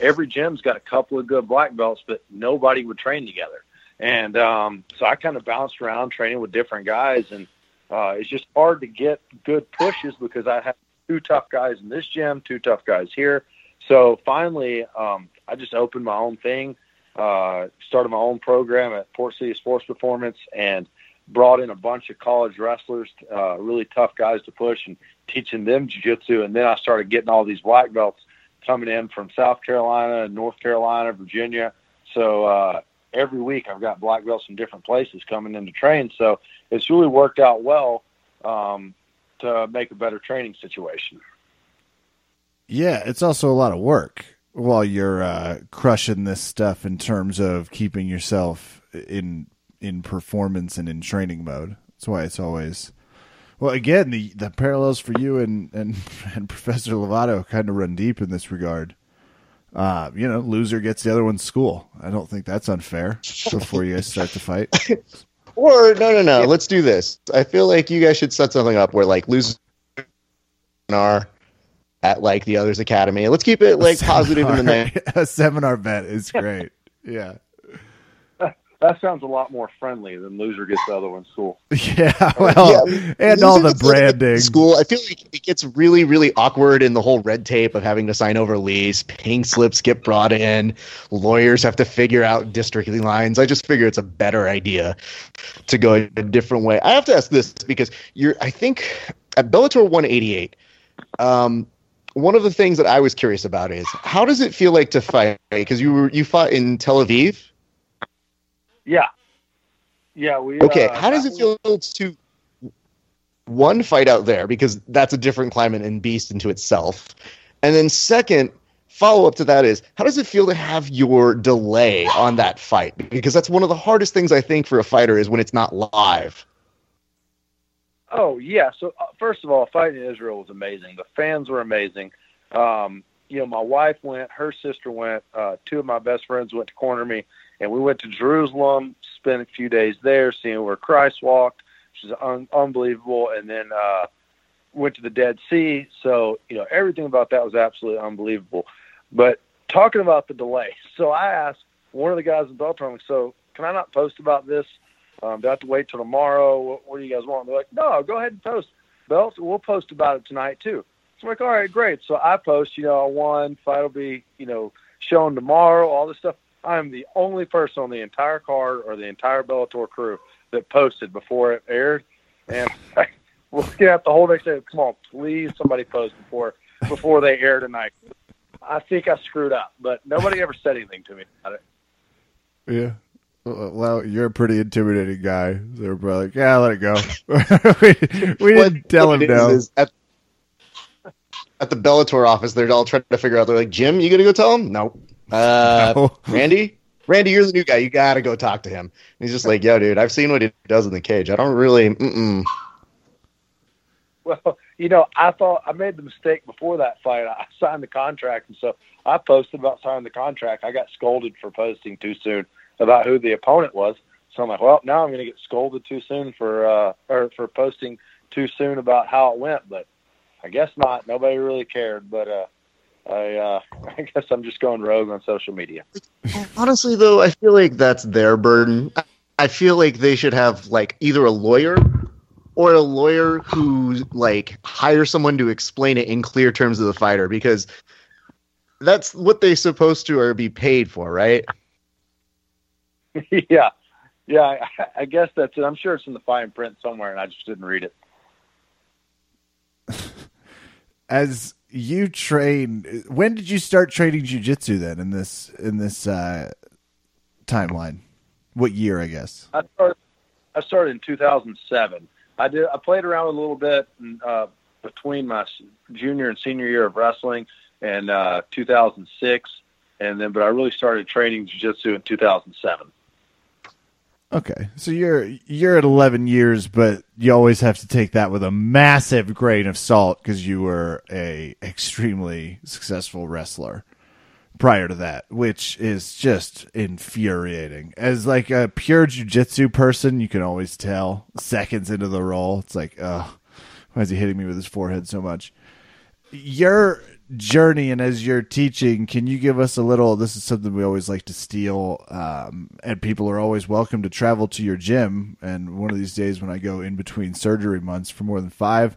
every gym's got a couple of good black belts, but nobody would train together. And um, so I kind of bounced around training with different guys, and uh, it's just hard to get good pushes because I have two tough guys in this gym, two tough guys here. So finally, um, I just opened my own thing, uh, started my own program at Port City Sports Performance, and brought in a bunch of college wrestlers, uh, really tough guys to push, and teaching them jiu-jitsu. And then I started getting all these black belts coming in from South Carolina, North Carolina, Virginia. So uh, every week I've got black belts from different places coming in to train. So it's really worked out well um, to make a better training situation. Yeah, it's also a lot of work while you're uh, crushing this stuff in terms of keeping yourself in in performance and in training mode. That's why it's always well. Again, the the parallels for you and and, and Professor Lovato kind of run deep in this regard. Uh, you know, loser gets the other one's school. I don't think that's unfair. Before you guys start to fight, Or no, no, no. Let's do this. I feel like you guys should set something up where like losers are at like the others academy. Let's keep it like positive in the name. a seminar bet is great. Yeah. That sounds a lot more friendly than loser gets the other one's school. Yeah, well, Yeah, and all the Losers gets, like, branding. School. I feel like it gets really, really awkward in the whole red tape of having to sign over lease. Pink slips get brought in. Lawyers have to figure out district lines. I just figure it's a better idea to go a different way. I have to ask this because you're. I think at Bellator 188. Um, one of the things that I was curious about is how does it feel like to fight? Because you were you fought in Tel Aviv. Yeah, yeah. We Okay, uh, how does it feel to one fight out there because that's a different climate and beast into itself, and then second follow up to that is how does it feel to have your delay on that fight because that's one of the hardest things I think for a fighter is when it's not live. Oh yeah. So uh, first of all, fighting in Israel was amazing. The fans were amazing. Um, you know, my wife went, her sister went, uh, two of my best friends went to corner me, and we went to Jerusalem, spent a few days there, seeing where Christ walked, which is un- unbelievable, and then uh, went to the Dead Sea. So you know, everything about that was absolutely unbelievable. But talking about the delay, so I asked one of the guys in Bellator, so can I not post about this? Um, do I have to wait till tomorrow? What, what do you guys want? They're like, no, go ahead and post. Belt, we'll post about it tonight too. So I'm like, all right, great. So I post, you know, I won, fight will be, you know, shown tomorrow, all this stuff. I'm the only person on the entire card or the entire Bellator crew that posted before it aired. And we're gonna have the whole next day. Come on, please, somebody post before before they air tonight. I think I screwed up, but nobody ever said anything to me about it. Yeah. Well, you're a pretty intimidating guy. So they're probably like, yeah, let it go. we, we What- didn't tell what him it is no. is at, at the Bellator office, they're all trying to figure out. They're like, Jim, you gonna go tell him? No. Uh, No. Randy, Randy, you're the new guy. You gotta go talk to him. And he's just like, yo, dude, I've seen what he does in the cage. I don't really. Mm-mm. Well, you know, I thought I made the mistake before that fight. I signed the contract, and so I posted about signing the contract. I got scolded for posting too soon about who the opponent was. So I'm like, well, now I'm going to get scolded too soon for uh, or for posting too soon about how it went. But I guess not. Nobody really cared. But uh, I uh, I guess I'm just going rogue on social media. Honestly, though, I feel like that's their burden. I- I feel like they should have like either a lawyer or a lawyer who like hire someone to explain it in clear terms to the fighter because that's what they're supposed to or be paid for, right? yeah, yeah. I, I guess that's it. I'm sure it's in the fine print somewhere, and I just didn't read it. As you train, when did you start training jujitsu then in this in this uh, timeline? What year, I guess? I started I started in 2007. I did. I played around a little bit uh, between my junior and senior year of wrestling and uh, 2006, and then but I really started training jiu-jitsu in 2007. Okay, so you're you're at 11 years, but you always have to take that with a massive grain of salt because you were a extremely successful wrestler prior to that, which is just infuriating. As like a pure jujitsu person, you can always tell seconds into the role. It's like, oh, why is he hitting me with his forehead so much? Your journey and as you're teaching, can you give us a little? This is something we always like to steal, um, and people are always welcome to travel to your gym. And one of these days, when I go in between surgery months for more than five,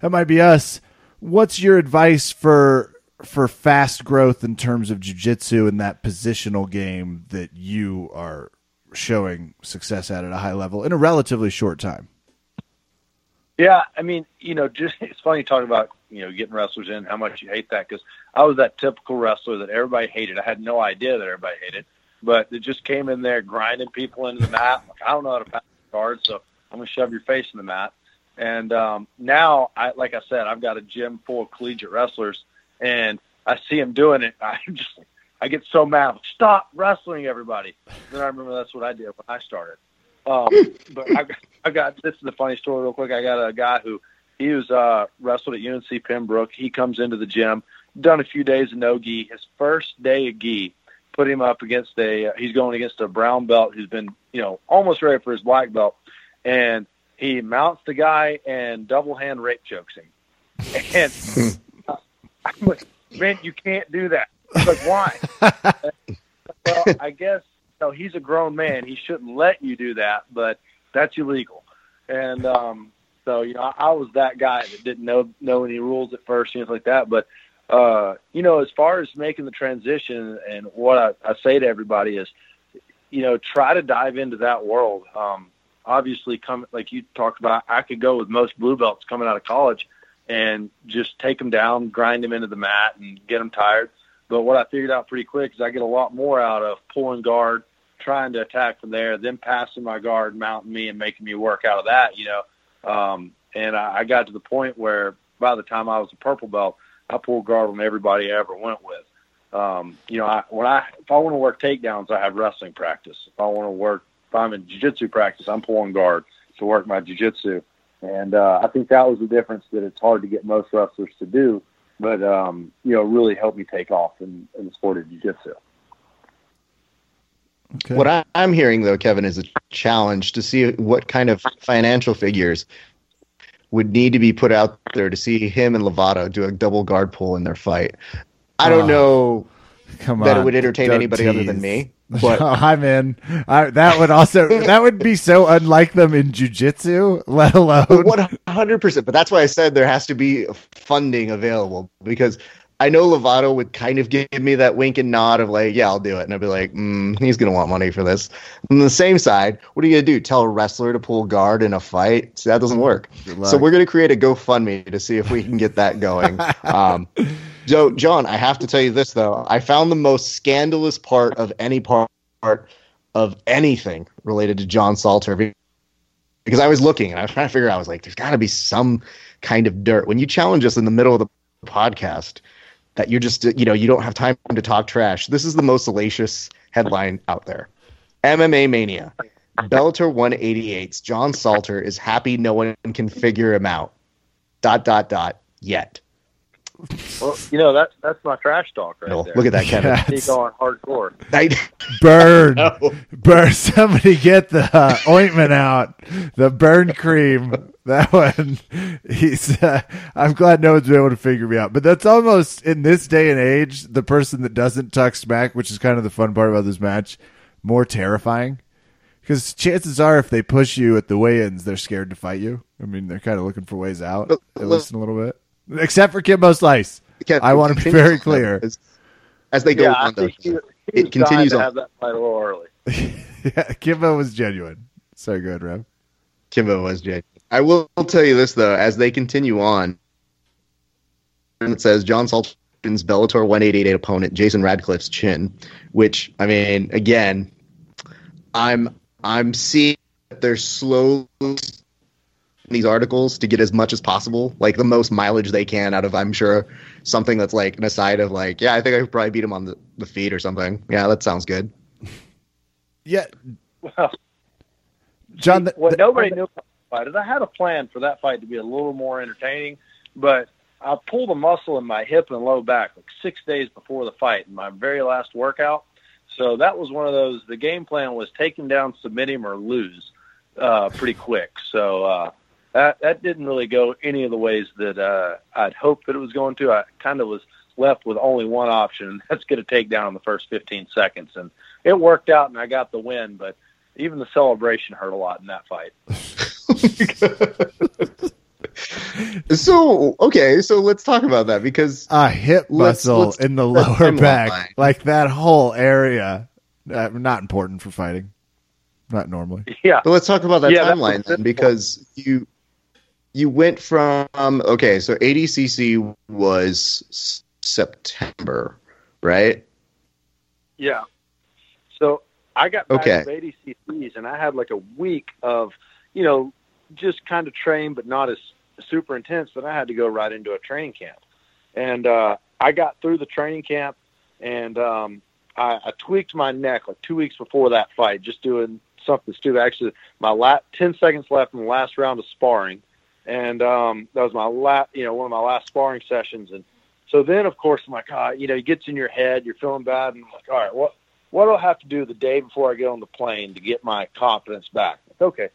that might be us. What's your advice for for fast growth in terms of jujitsu and that positional game that you are showing success at at a high level in a relatively short time? Yeah, I mean, you know, just it's funny talking about you know getting wrestlers in how much you hate that because I was that typical wrestler that everybody hated. I had no idea that everybody hated, but it just came in there grinding people into the mat. Like I don't know how to pass the guard, so I'm gonna shove your face in the mat. And um, now, I like I said, I've got a gym full of collegiate wrestlers, and I see them doing it. I just I get so mad. Stop wrestling, everybody. Then I remember that's what I did when I started. Um, but I, I got this is a funny story, real quick. I got a guy who he was uh, wrestled at UNC Pembroke. He comes into the gym, done a few days of no gi. His first day of gi, put him up against a. Uh, he's going against a brown belt who's been you know almost ready for his black belt, and he mounts the guy and double hand rape chokes him. And uh, I'm like, man, you can't do that. He's like, why? well, I guess no, he's a grown man. He shouldn't let you do that, but that's illegal. And um, so, you know, I, I was that guy that didn't know know any rules at first, things like that. But uh, you know, as far as making the transition and what I, I say to everybody is, you know, try to dive into that world. Um, obviously, come like you talked about, I could go with most blue belts coming out of college and just take them down, grind them into the mat, and get them tired. But what I figured out pretty quick is I get a lot more out of pulling guard, trying to attack from there, then passing my guard, mounting me, and making me work out of that. You know, um, and I, I got to the point where by the time I was a purple belt, I pulled guard on everybody I ever went with. Um, you know, I, when I if I want to work takedowns, I have wrestling practice. If I want to work, if I'm in jiu-jitsu practice, I'm pulling guard to work my jiu-jitsu. And uh, I think that was the difference that it's hard to get most wrestlers to do, but um, you know, really helped me take off in, in the sport of jiu-jitsu. Okay. What I, am hearing, though, Kevin, is a challenge to see what kind of financial figures would need to be put out there to see him and Lovato do a double guard pull in their fight. I don't oh, know come that on, it would entertain anybody tease. other than me. But I'm in. I, that would also that would be so unlike them in jujitsu, let alone one hundred percent. But that's why I said there has to be funding available because I know Lovato would kind of give me that wink and nod of like, yeah, I'll do it. And I'd be like, mm, he's going to want money for this. On the same side, what are you going to do? Tell a wrestler to pull guard in a fight? See, that doesn't work. So we're going to create a GoFundMe to see if we can get that going. um, so, John, I have to tell you this, though. I found the most scandalous part of any part of anything related to John Salter because I was looking and I was trying to figure out, I was like, there's got to be some kind of dirt. When you challenge us in the middle of the podcast, that you're just you know you don't have time to talk trash. This is the most salacious headline out there. MMA mania. Bellator 188's John Salter is happy no one can figure him out. Dot dot dot yet. Well, you know that that's my trash talk right no, there. Look at that, Kevin. He's going hardcore. I, burn, no. burn! Somebody get the uh, ointment out. The burn cream. That one. He's. Uh, I'm glad no one's been able to figure me out. But that's almost in this day and age, the person that doesn't tuck smack, which is kind of the fun part about this match, more terrifying. Because chances are, if they push you at the weigh-ins, they're scared to fight you. I mean, they're kind of looking for ways out, at least in a little bit except for Kimbo Slice. I want to be very clear. As, as they go yeah, on, though, he, he it continues to on. have that fight a little early. yeah, Kimbo was genuine. So good, Raph. Kimbo was genuine. I will tell you this though, as they continue on, it says John Salter's Bellator 188 opponent Jason Radcliffe's chin, which I mean, again, I'm I'm seeing that they're slow these articles to get as much as possible, like the most mileage they can out of, I'm sure, something that's like an aside of like, yeah, I think I could probably beat him on the, the feet or something. Yeah, that sounds good. Yeah, Well, John. th- what th- nobody knew about the fight is I had a plan for that fight to be a little more entertaining, but I pulled a muscle in my hip and low back like six days before the fight in my very last workout. So that was one of those. The game plan was take him down, submit him, or lose uh, pretty quick. So uh, that that didn't really go any of the ways that uh, I'd hoped that it was going to. I kind of was left with only one option, and that's get a takedown in the first 15 seconds, and it worked out, and I got the win. But even the celebration hurt a lot in that fight. So okay, so let's talk about that because a hip Let's- muscle let's- in the lower timeline. back, like that whole area, uh, not important for fighting. Not normally. Yeah, But let's talk about that Yeah, timeline then, good. because you you went from okay, so ADCC was September, right? Yeah. So I got back Okay. to ADCCs and I had like a week of, you know, just kind of train, but not as super intense. But I had to go right into a training camp, and uh, I got through the training camp, and um, I, I tweaked my neck like two weeks before that fight, just doing something stupid. Actually, my last ten seconds left in the last round of sparring, and um, that was my last, you know, one of my last sparring sessions, and so then, of course, I'm like, ah, you know, it gets in your head, you're feeling bad, and I'm like, all right, what what do I have to do the day before I get on the plane to get my confidence back? Like, okay,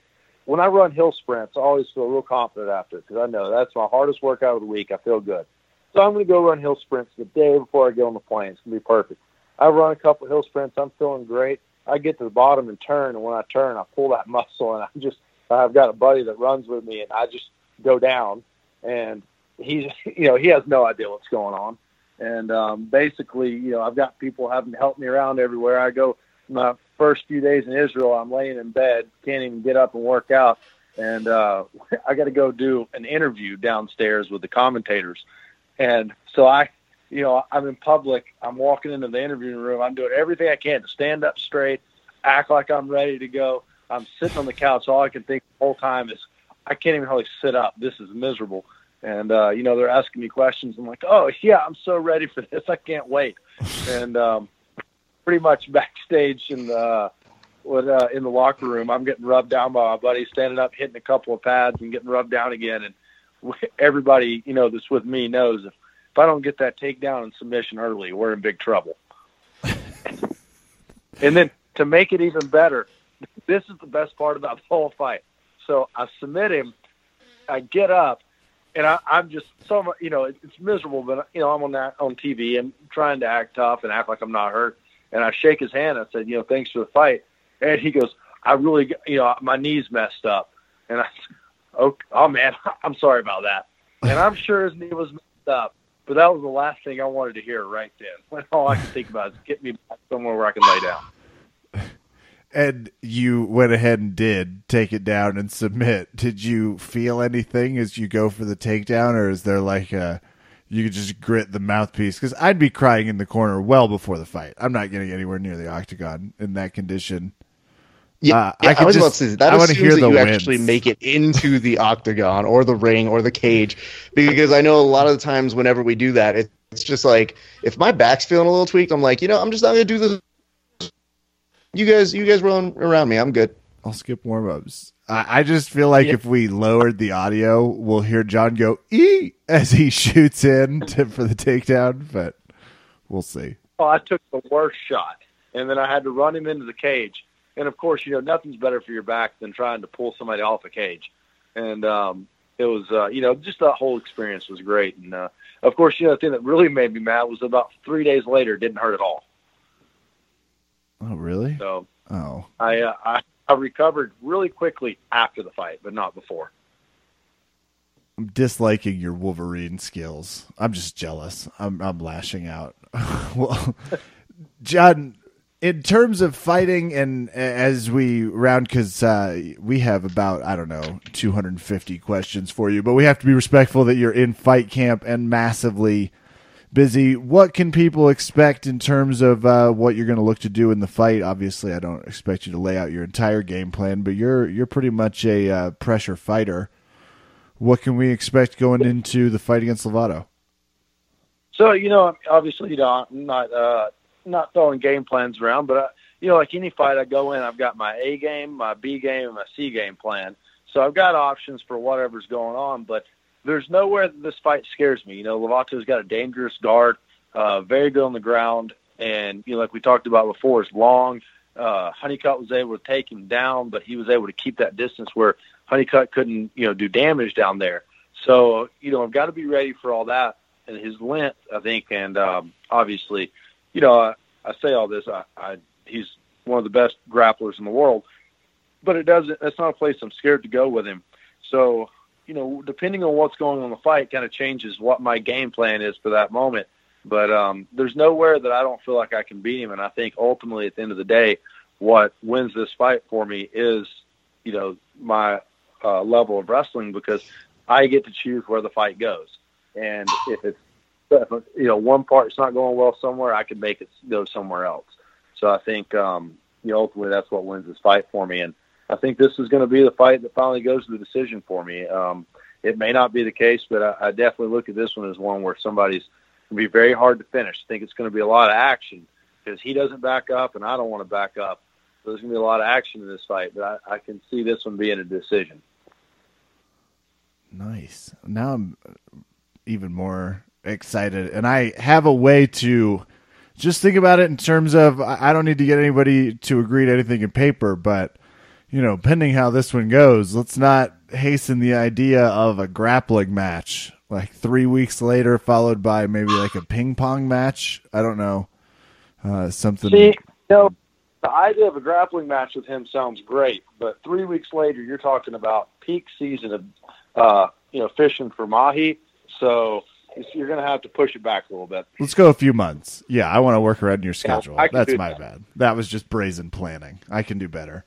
when I run hill sprints, I always feel real confident after because I know that's my hardest workout of the week. I feel good, so I'm going to go run hill sprints the day before I get on the plane. It's going to be perfect. I run a couple of hill sprints. I'm feeling great. I get to the bottom and turn, and when I turn, I pull that muscle, and I just I've got a buddy that runs with me, and I just go down, and he's you know he has no idea what's going on. And um, basically you know i've got people having to help me around everywhere. I go my first few days in israel i'm laying in bed can't even get up and work out. And uh, i got to go do an interview downstairs with the commentators. And so i you know i'm in public. I'm walking into the interviewing room. I'm doing everything i can to stand up straight act like i'm ready to go. I'm sitting on the couch. All i can think the whole time is i can't even hardly sit up this is miserable and uh, you know they're asking me questions. I'm like, oh yeah, I'm so ready for this. I can't wait. and um, pretty much backstage in the what, uh, in the locker room, I'm getting rubbed down by my buddy, standing up, hitting a couple of pads, and getting rubbed down again. And everybody, you know, that's with me knows if if I don't get that takedown and submission early, we're in big trouble. and then to make it even better, this is the best part about the whole fight. So I submit him, I get up, and I, I'm just so you know it, it's miserable, but you know I'm on that on TV and trying to act tough and act like I'm not hurt. And I shake his hand. I said, you know, thanks for the fight. And he goes, I really, you know, my knees messed up. And I, oh, oh man, I'm sorry about that. And I'm sure his knee was messed up, but that was the last thing I wanted to hear right then. When all I could think about is get me back somewhere where I can lay down. And you went ahead and did take it down and submit. Did you feel anything as you go for the takedown, or is there like a you could just grit the mouthpiece? Because I'd be crying in the corner well before the fight. I'm not getting anywhere near the octagon in that condition. Yeah, Uh, yeah, I I, was about to say that I assumes hear that the you wins. actually make it into the octagon or the ring or the cage, because I know a lot of the times whenever we do that, it, it's just like if my back's feeling a little tweaked, I'm like, you know, I'm just not gonna do this. You guys, you guys run around me. I'm good. I'll skip warm ups. I, I just feel like Yeah. if we lowered the audio, we'll hear John go "ee" as he shoots in to, for the takedown, but we'll see. Oh, I took the worst shot, and then I had to run him into the cage. And of course, you know nothing's better for your back than trying to pull somebody off a cage. And um, it was, uh, you know, just that whole experience was great. And uh, of course, you know, the thing that really made me mad was about three days later, it didn't hurt at all. Oh, really? So Oh, I, uh, I, I recovered really quickly after the fight, but not before. I'm disliking your Wolverine skills. I'm just jealous. I'm I'm lashing out. well, John, in terms of fighting, and as we round, because uh, we have about I don't know 250 questions for you, but we have to be respectful that you're in fight camp and massively busy. What can people expect in terms of uh, what you're going to look to do in the fight? Obviously, I don't expect you to lay out your entire game plan, but you're you're pretty much a uh, pressure fighter. What can we expect going into the fight against Lovato? So you know, obviously, you know, I'm not uh, not throwing game plans around, but uh, you know, like any fight I go in, I've got my A game, my B game, and my C game plan. So I've got options for whatever's going on, but there's nowhere that this fight scares me. You know, Lovato's got a dangerous guard, uh, very good on the ground, and you know, like we talked about before, is long. Uh, Honeycutt was able to take him down, but he was able to keep that distance where Honeycutt couldn't, you know, do damage down there. So, you know, I've got to be ready for all that. And his length, I think, and um, obviously, you know, I, I say all this. I, I he's one of the best grapplers in the world, but it doesn't. That's not a place I'm scared to go with him. So, you know, depending on what's going on in the fight, kind of changes what my game plan is for that moment. But um, there's nowhere that I don't feel like I can beat him, and I think ultimately at the end of the day, what wins this fight for me is, you know, my uh, level of wrestling because I get to choose where the fight goes, and if it's you know one part's not going well somewhere, I can make it go somewhere else. So I think um, you know ultimately that's what wins this fight for me, and I think this is going to be the fight that finally goes to the decision for me. Um, it may not be the case, but I, I definitely look at this one as one where somebody's going to be very hard to finish. I think it's going to be a lot of action because he doesn't back up and I don't want to back up. So there's going to be a lot of action in this fight, but I, I can see this one being a decision. Nice. Now I'm even more excited, and I have a way to just think about it in terms of I don't need to get anybody to agree to anything in paper, but you know, pending how this one goes, let's not hasten the idea of a grappling match like three weeks later, followed by maybe like a ping pong match. I don't know, uh, something. See, you know, the idea of a grappling match with him sounds great, but three weeks later, you're talking about peak season of, uh, you know, fishing for mahi. So you're going to have to push it back a little bit. Let's go a few months. Yeah, I want to work around your schedule. Can That's my that. bad. That was just brazen planning. I can do better.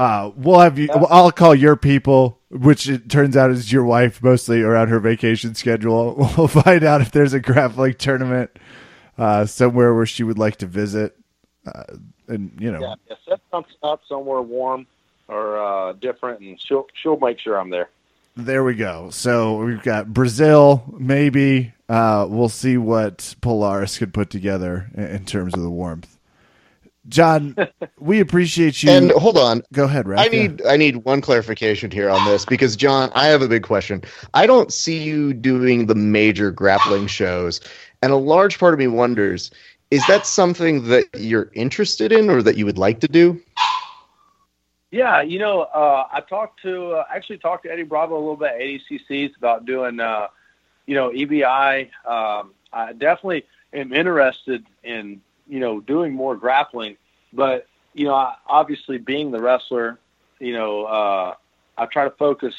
Uh, we'll have you. I'll call your people, which it turns out is your wife, mostly around her vacation schedule. We'll find out if there's a grappling tournament uh, somewhere where she would like to visit, uh, and you know, Yeah, yeah, set something up somewhere warm or uh, different, and she'll she'll make sure I'm there. There we go. So we've got Brazil, maybe. Uh, we'll see what Polaris could put together in, in terms of the warmth. John, we appreciate you. And hold on, go ahead, Raph. I need I need one clarification here on this because John, I have a big question. I don't see you doing the major grappling shows, and a large part of me wonders: is that something that you're interested in or that you would like to do? Yeah, you know, uh, I talked to uh, actually talked to Eddie Bravo a little bit at ADCCs about doing, uh, you know, EBI. Um, I definitely am interested in you know doing more grappling, but you know, I, obviously being the wrestler, you know, uh, I try to focus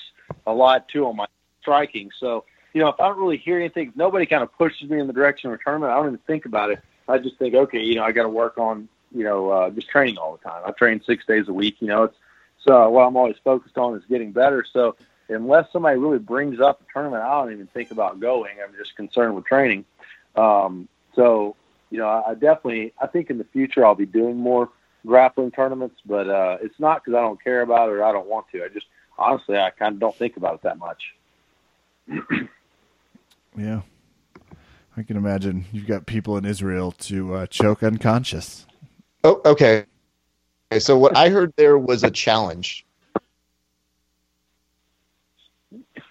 a lot too on my striking. So you know, if I don't really hear anything, nobody kind of pushes me in the direction of a tournament, I don't even think about it. I just think, okay, you know, I got to work on, you know, uh, just training all the time. I train six days a week. You know, it's so what I'm always focused on is getting better. So unless somebody really brings up a tournament, I don't even think about going. I'm just concerned with training. Um, so you know, I, I definitely, I think in the future I'll be doing more grappling tournaments, but uh, it's not because I don't care about it or I don't want to. I just honestly, I kind of don't think about it that much. Yeah. I can imagine you've got people in Israel to uh, choke unconscious. Oh, okay. Okay, so what I heard there was a challenge.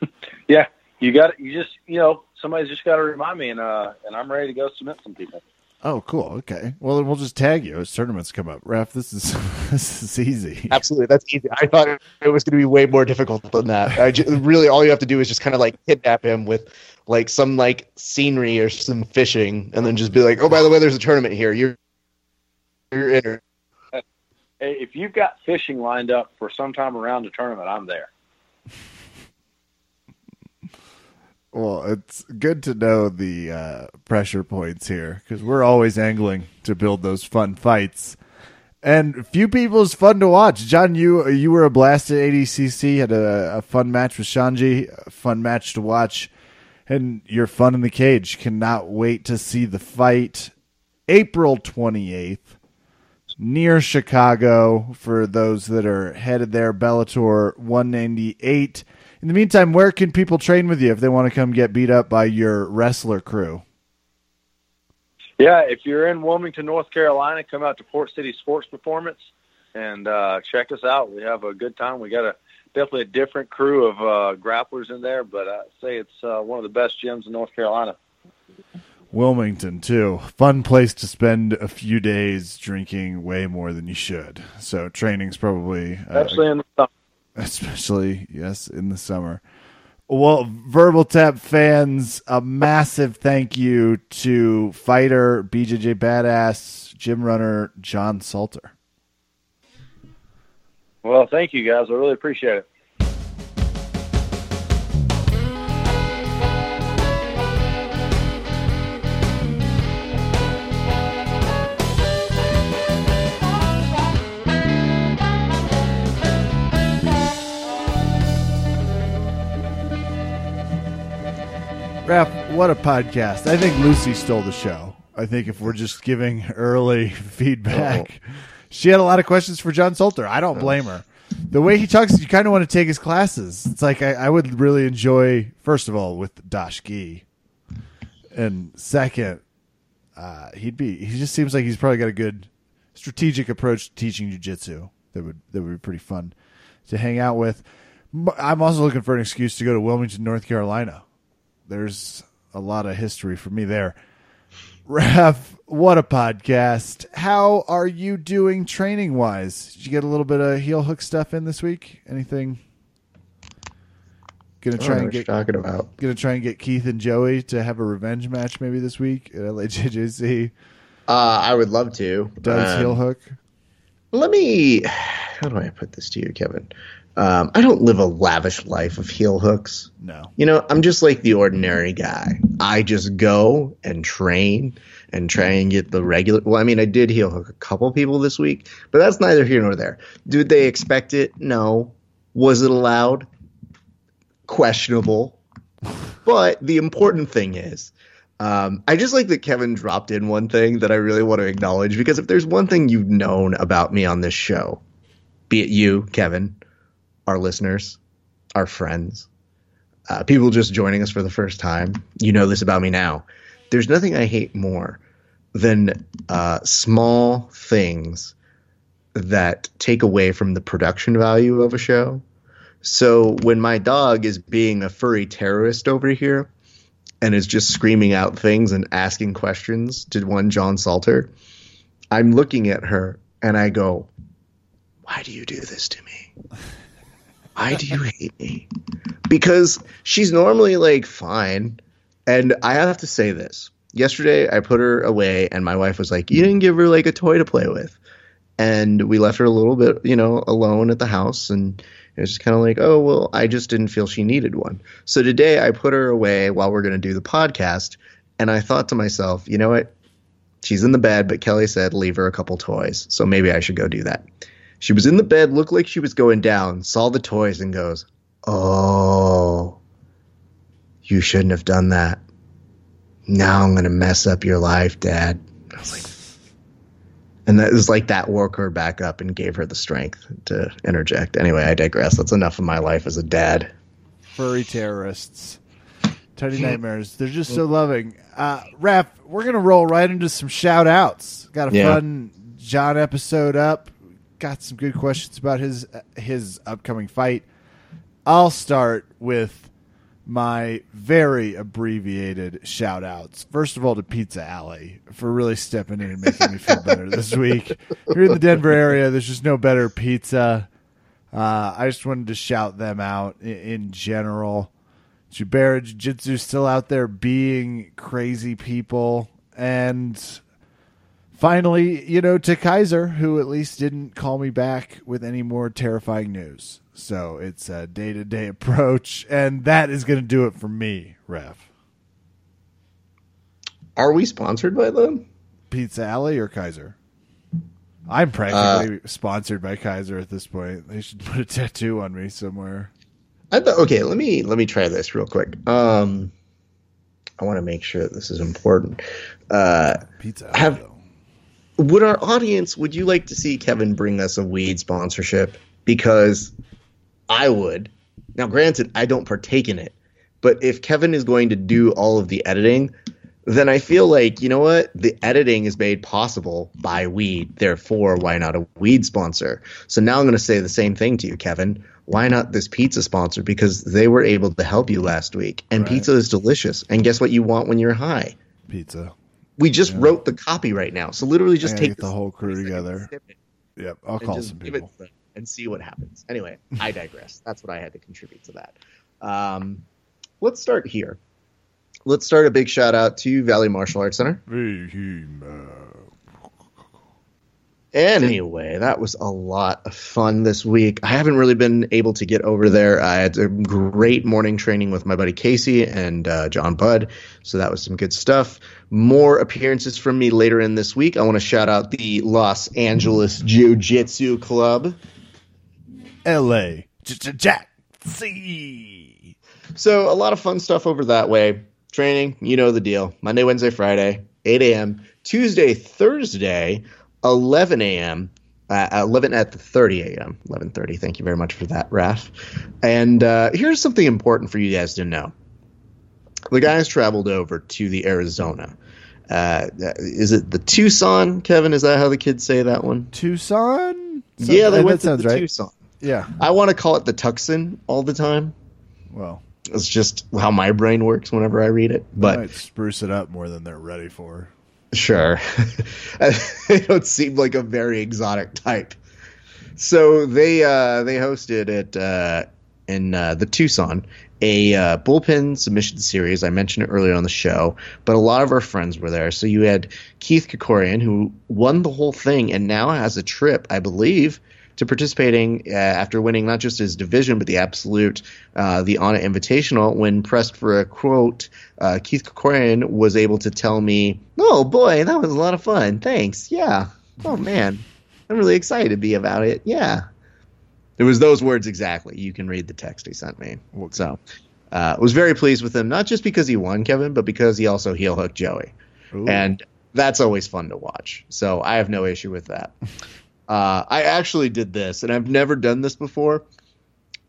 Yeah, you got you just you know somebody's just got to remind me, and uh, and I'm ready to go submit some people. Oh, cool. Okay. Well, then we'll just tag you as tournaments come up. Raph, this is this is easy. Absolutely, that's easy. I thought it was going to be way more difficult than that. I ju- really, all you have to do is just kind of like kidnap him with like some like scenery or some fishing, and then just be like, "Oh, by the way, there's a tournament here. You're you're in." If you've got fishing lined up for some time around the tournament, I'm there. Well, it's good to know the uh, pressure points here because we're always angling to build those fun fights. And few people is fun to watch. John, you you were a blast at ADCC. Had a, a fun match with Xande. A fun match to watch. and your fun in the cage. Cannot wait to see the fight April 28th near Chicago for those that are headed there. Bellator 198. In the meantime, where can people train with you if they want to come get beat up by your wrestler crew? Yeah, if you're in Wilmington, North Carolina, come out to Port City Sports Performance and uh, check us out. We have a good time. We got a definitely a different crew of uh, grapplers in there, but I say it's uh, one of the best gyms in North Carolina. Wilmington too. Fun place to spend a few days drinking way more than you should. So training's probably uh, especially in the summer. Especially yes, in the summer. Well, Verbal Tap fans, a massive thank you to fighter BJJ Badass gym runner John Salter. Well, thank you guys. I really appreciate it. Raph, what a podcast. I think Lucy stole the show. I think if we're just giving early feedback, oh. she had a lot of questions for John Salter. I don't blame her. The way he talks, you kind of want to take his classes. It's like I, I would really enjoy, first of all, with Dash Gi. And second, uh, he'd be, he just seems like he's probably got a good strategic approach to teaching jujitsu that would, that would be pretty fun to hang out with. I'm also looking for an excuse to go to Wilmington, North Carolina there's a lot of history for me there. Raph, what a podcast. How are you doing training wise? Did you get a little bit of heel hook stuff in this week? Anything? Gonna try and get talking about. Gonna try and get Keith and Joey to have a revenge match maybe this week at LAJJC. Uh, I would love to. Does um, heel hook? Let me. How do I put this to you, Kevin? Um, I don't live a lavish life of heel hooks. No. You know, I'm just like the ordinary guy. I just go and train and try and get the regular. Well, I mean, I did heel hook a couple people this week, but that's neither here nor there. Did they expect it? No. Was it allowed? Questionable. but the important thing is, um, I just like that Kevin dropped in one thing that I really want to acknowledge because if there's one thing you've known about me on this show, be it you, Kevin, our listeners, our friends, uh, people just joining us for the first time. You know this about me now. There's nothing I hate more than uh, small things that take away from the production value of a show. So when my dog is being a furry terrorist over here and is just screaming out things and asking questions to one John Salter, I'm looking at her and I go, Why do you do this to me? Why do you hate me? Because she's normally like fine. And I have to say this. Yesterday I put her away and my wife was like, You didn't give her like a toy to play with. And we left her a little bit, you know, alone at the house and it was just kind of like, oh, well, I just didn't feel she needed one. So today I put her away while we're going to do the podcast. And I thought to myself, you know what? She's in the bed, but Kelly said leave her a couple toys. So maybe I should go do that. She was in the bed, looked like she was going down, saw the toys, and goes, Oh, you shouldn't have done that. Now I'm going to mess up your life, Dad. I was like, and that was like that woke her back up and gave her the strength to interject. Anyway, I digress. That's enough of my life as a dad. Furry terrorists. Tiny nightmares. They're just so loving. Uh, Raph, we're going to roll right into some shout outs. Got a yeah. fun John episode up got some good questions about his his upcoming fight. I'll start with my very abbreviated shout outs. First of all, to Pizza Alley for really stepping in and making me feel better this week. Here in the Denver area, there's just no better pizza. Uh, I just wanted to shout them out in, in general. Jubera Jiu Jitsu still out there being crazy people. And finally, you know, to Kaiser, who at least didn't call me back with any more terrifying news. So it's a day to day approach, and that is going to do it for me, Raph. Are we sponsored by them? Pizza Alley or Kaiser? I'm practically uh, sponsored by Kaiser at this point. They should put a tattoo on me somewhere. I thought, okay, let me let me try this real quick. Um, I want to make sure that this is important. Uh, Pizza. Have-. Would our audience would you like to see Kevin bring us a weed sponsorship? Because I would. Now, granted, I don't partake in it, but if Kevin is going to do all of the editing, then I feel like you know what the editing is made possible by weed. Therefore, why not a weed sponsor? So now I'm going to say the same thing to you, Kevin. Why not this pizza sponsor? Because they were able to help you last week, and Right. pizza is delicious. And guess what you want when you're high? Pizza. We just wrote the copy right now, so literally just take the whole crew together. Yep. I'll call some people. it to them and see what happens. Anyway, I digress. That's what I had to contribute to that. Um, let's start here. Let's start a big shout out to Valley Martial Arts Center. Anyway, that was a lot of fun this week. I haven't really been able to get over there. I had a great morning training with my buddy Casey and uh, John Budd, so that was some good stuff. More appearances from me later in this week. I want to shout out the Los Angeles Jiu Jitsu Club. L.A. Jack. C. So a lot of fun stuff over that way. Training, you know the deal. Monday, Wednesday, Friday, 8 a.m. Tuesday, Thursday, 11 a.m. Uh, 11 at the 30 a.m. 11:30. Thank you very much for that, Raph. And uh, here's something important for you guys to know. The guys traveled over to the Arizona. Uh, is it the Tucson, Kevin? Is that how the kids say that one? Tucson. Some- yeah, they went to sounds the right. Tucson. Yeah. I want to call it the Tucson all the time. Well, It's just how my brain works whenever I read it. but spruce it up more than they're ready for. Sure, they don't seem like a very exotic type. So they uh, they hosted it uh, in uh, the Tucson a uh, bullpen submission series. I mentioned it earlier on the show, but a lot of our friends were there. So you had Keith Krikorian, who won the whole thing and now has a trip, I believe. To participating uh, after winning not just his division but the absolute, uh, the Anna Invitational. When pressed for a quote, uh, Keith Krikorian was able to tell me, "Oh boy, that was a lot of fun. Thanks. Yeah. Oh man, I'm really excited to be about it. Yeah." It was those words exactly. You can read the text he sent me. So, uh, was very pleased with him, not just because he won, Kevin, but because he also heel hooked Joey, Ooh. and that's always fun to watch. So I have no issue with that. Uh, I actually did this, and I've never done this before,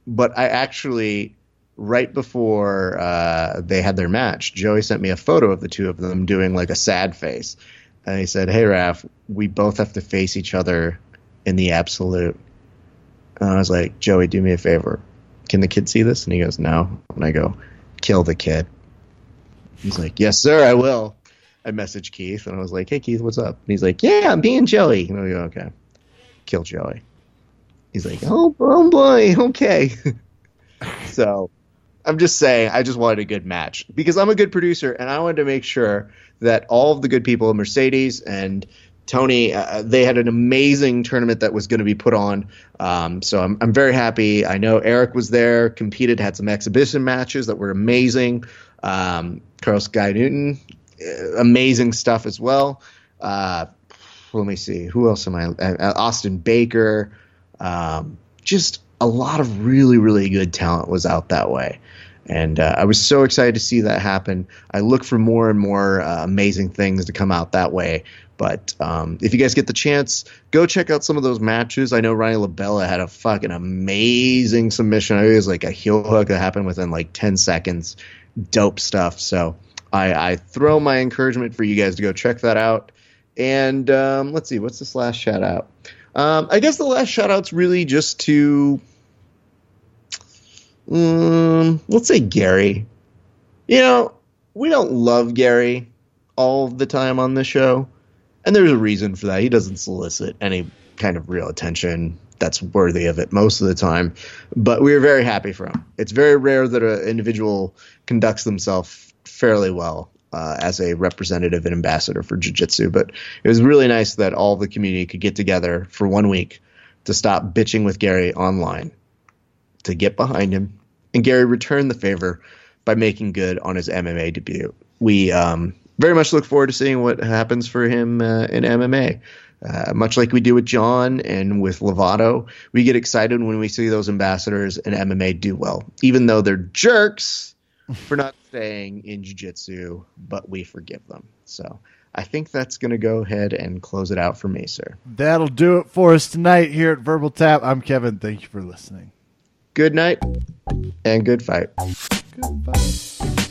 but I actually right before uh, they had their match, Joey sent me a photo of the two of them doing like a sad face, and he said, "Hey Raph, we both have to face each other in the absolute." And I was like, Joey, do me a favor. Can the kid see this? And he goes, No. And I go, Kill the kid. He's like, Yes, sir, I will. I messaged Keith and I was like, Hey Keith, what's up? And he's like, Yeah, I'm being Joey. And I go, Okay. Kill Joey. He's like, Oh, oh boy, okay. so I'm just saying, I just wanted a good match because I'm a good producer and I wanted to make sure that all of the good people, Mercedes and Tony, uh, they had an amazing tournament that was going to be put on. Um, so I'm, I'm very happy. I know Eric was there, competed, had some exhibition matches that were amazing. Um, Carlos Guy Newton, uh, amazing stuff as well. Uh, let me see, who else am I? Uh, Austin Baker. Um, just a lot of really, really good talent was out that way. And uh, I was so excited to see that happen. I look for more and more uh, amazing things to come out that way. But um, if you guys get the chance, go check out some of those matches. I know Ronnie LaBella had a fucking amazing submission. It was like a heel hook that happened within like 10 seconds. Dope stuff. So I, I throw my encouragement for you guys to go check that out. And um, let's see, what's this last shout out? Um, I guess the last shout out's really just to um, let's say Gary. You know, we don't love Gary all the time on the show, and there's a reason for that. He doesn't solicit any kind of real attention that's worthy of it most of the time, but we are very happy for him. It's very rare that an individual conducts themselves fairly well uh, as a representative and ambassador for jiu-jitsu, but it was really nice that all the community could get together for one week to stop bitching with Gary online to get behind him, and Gary returned the favor by making good on his MMA debut. We um, very much look forward to seeing what happens for him uh, in MMA. Uh, much like we do with John and with Lovato, we get excited when we see those ambassadors in MMA do well, even though they're jerks. For not staying in jiu-jitsu, but we forgive them. So I think that's going to go ahead and close it out for me, sir. That'll do it for us tonight here at Verbal Tap. I'm Kevin. Thank you for listening. Good night and good fight. Goodbye. The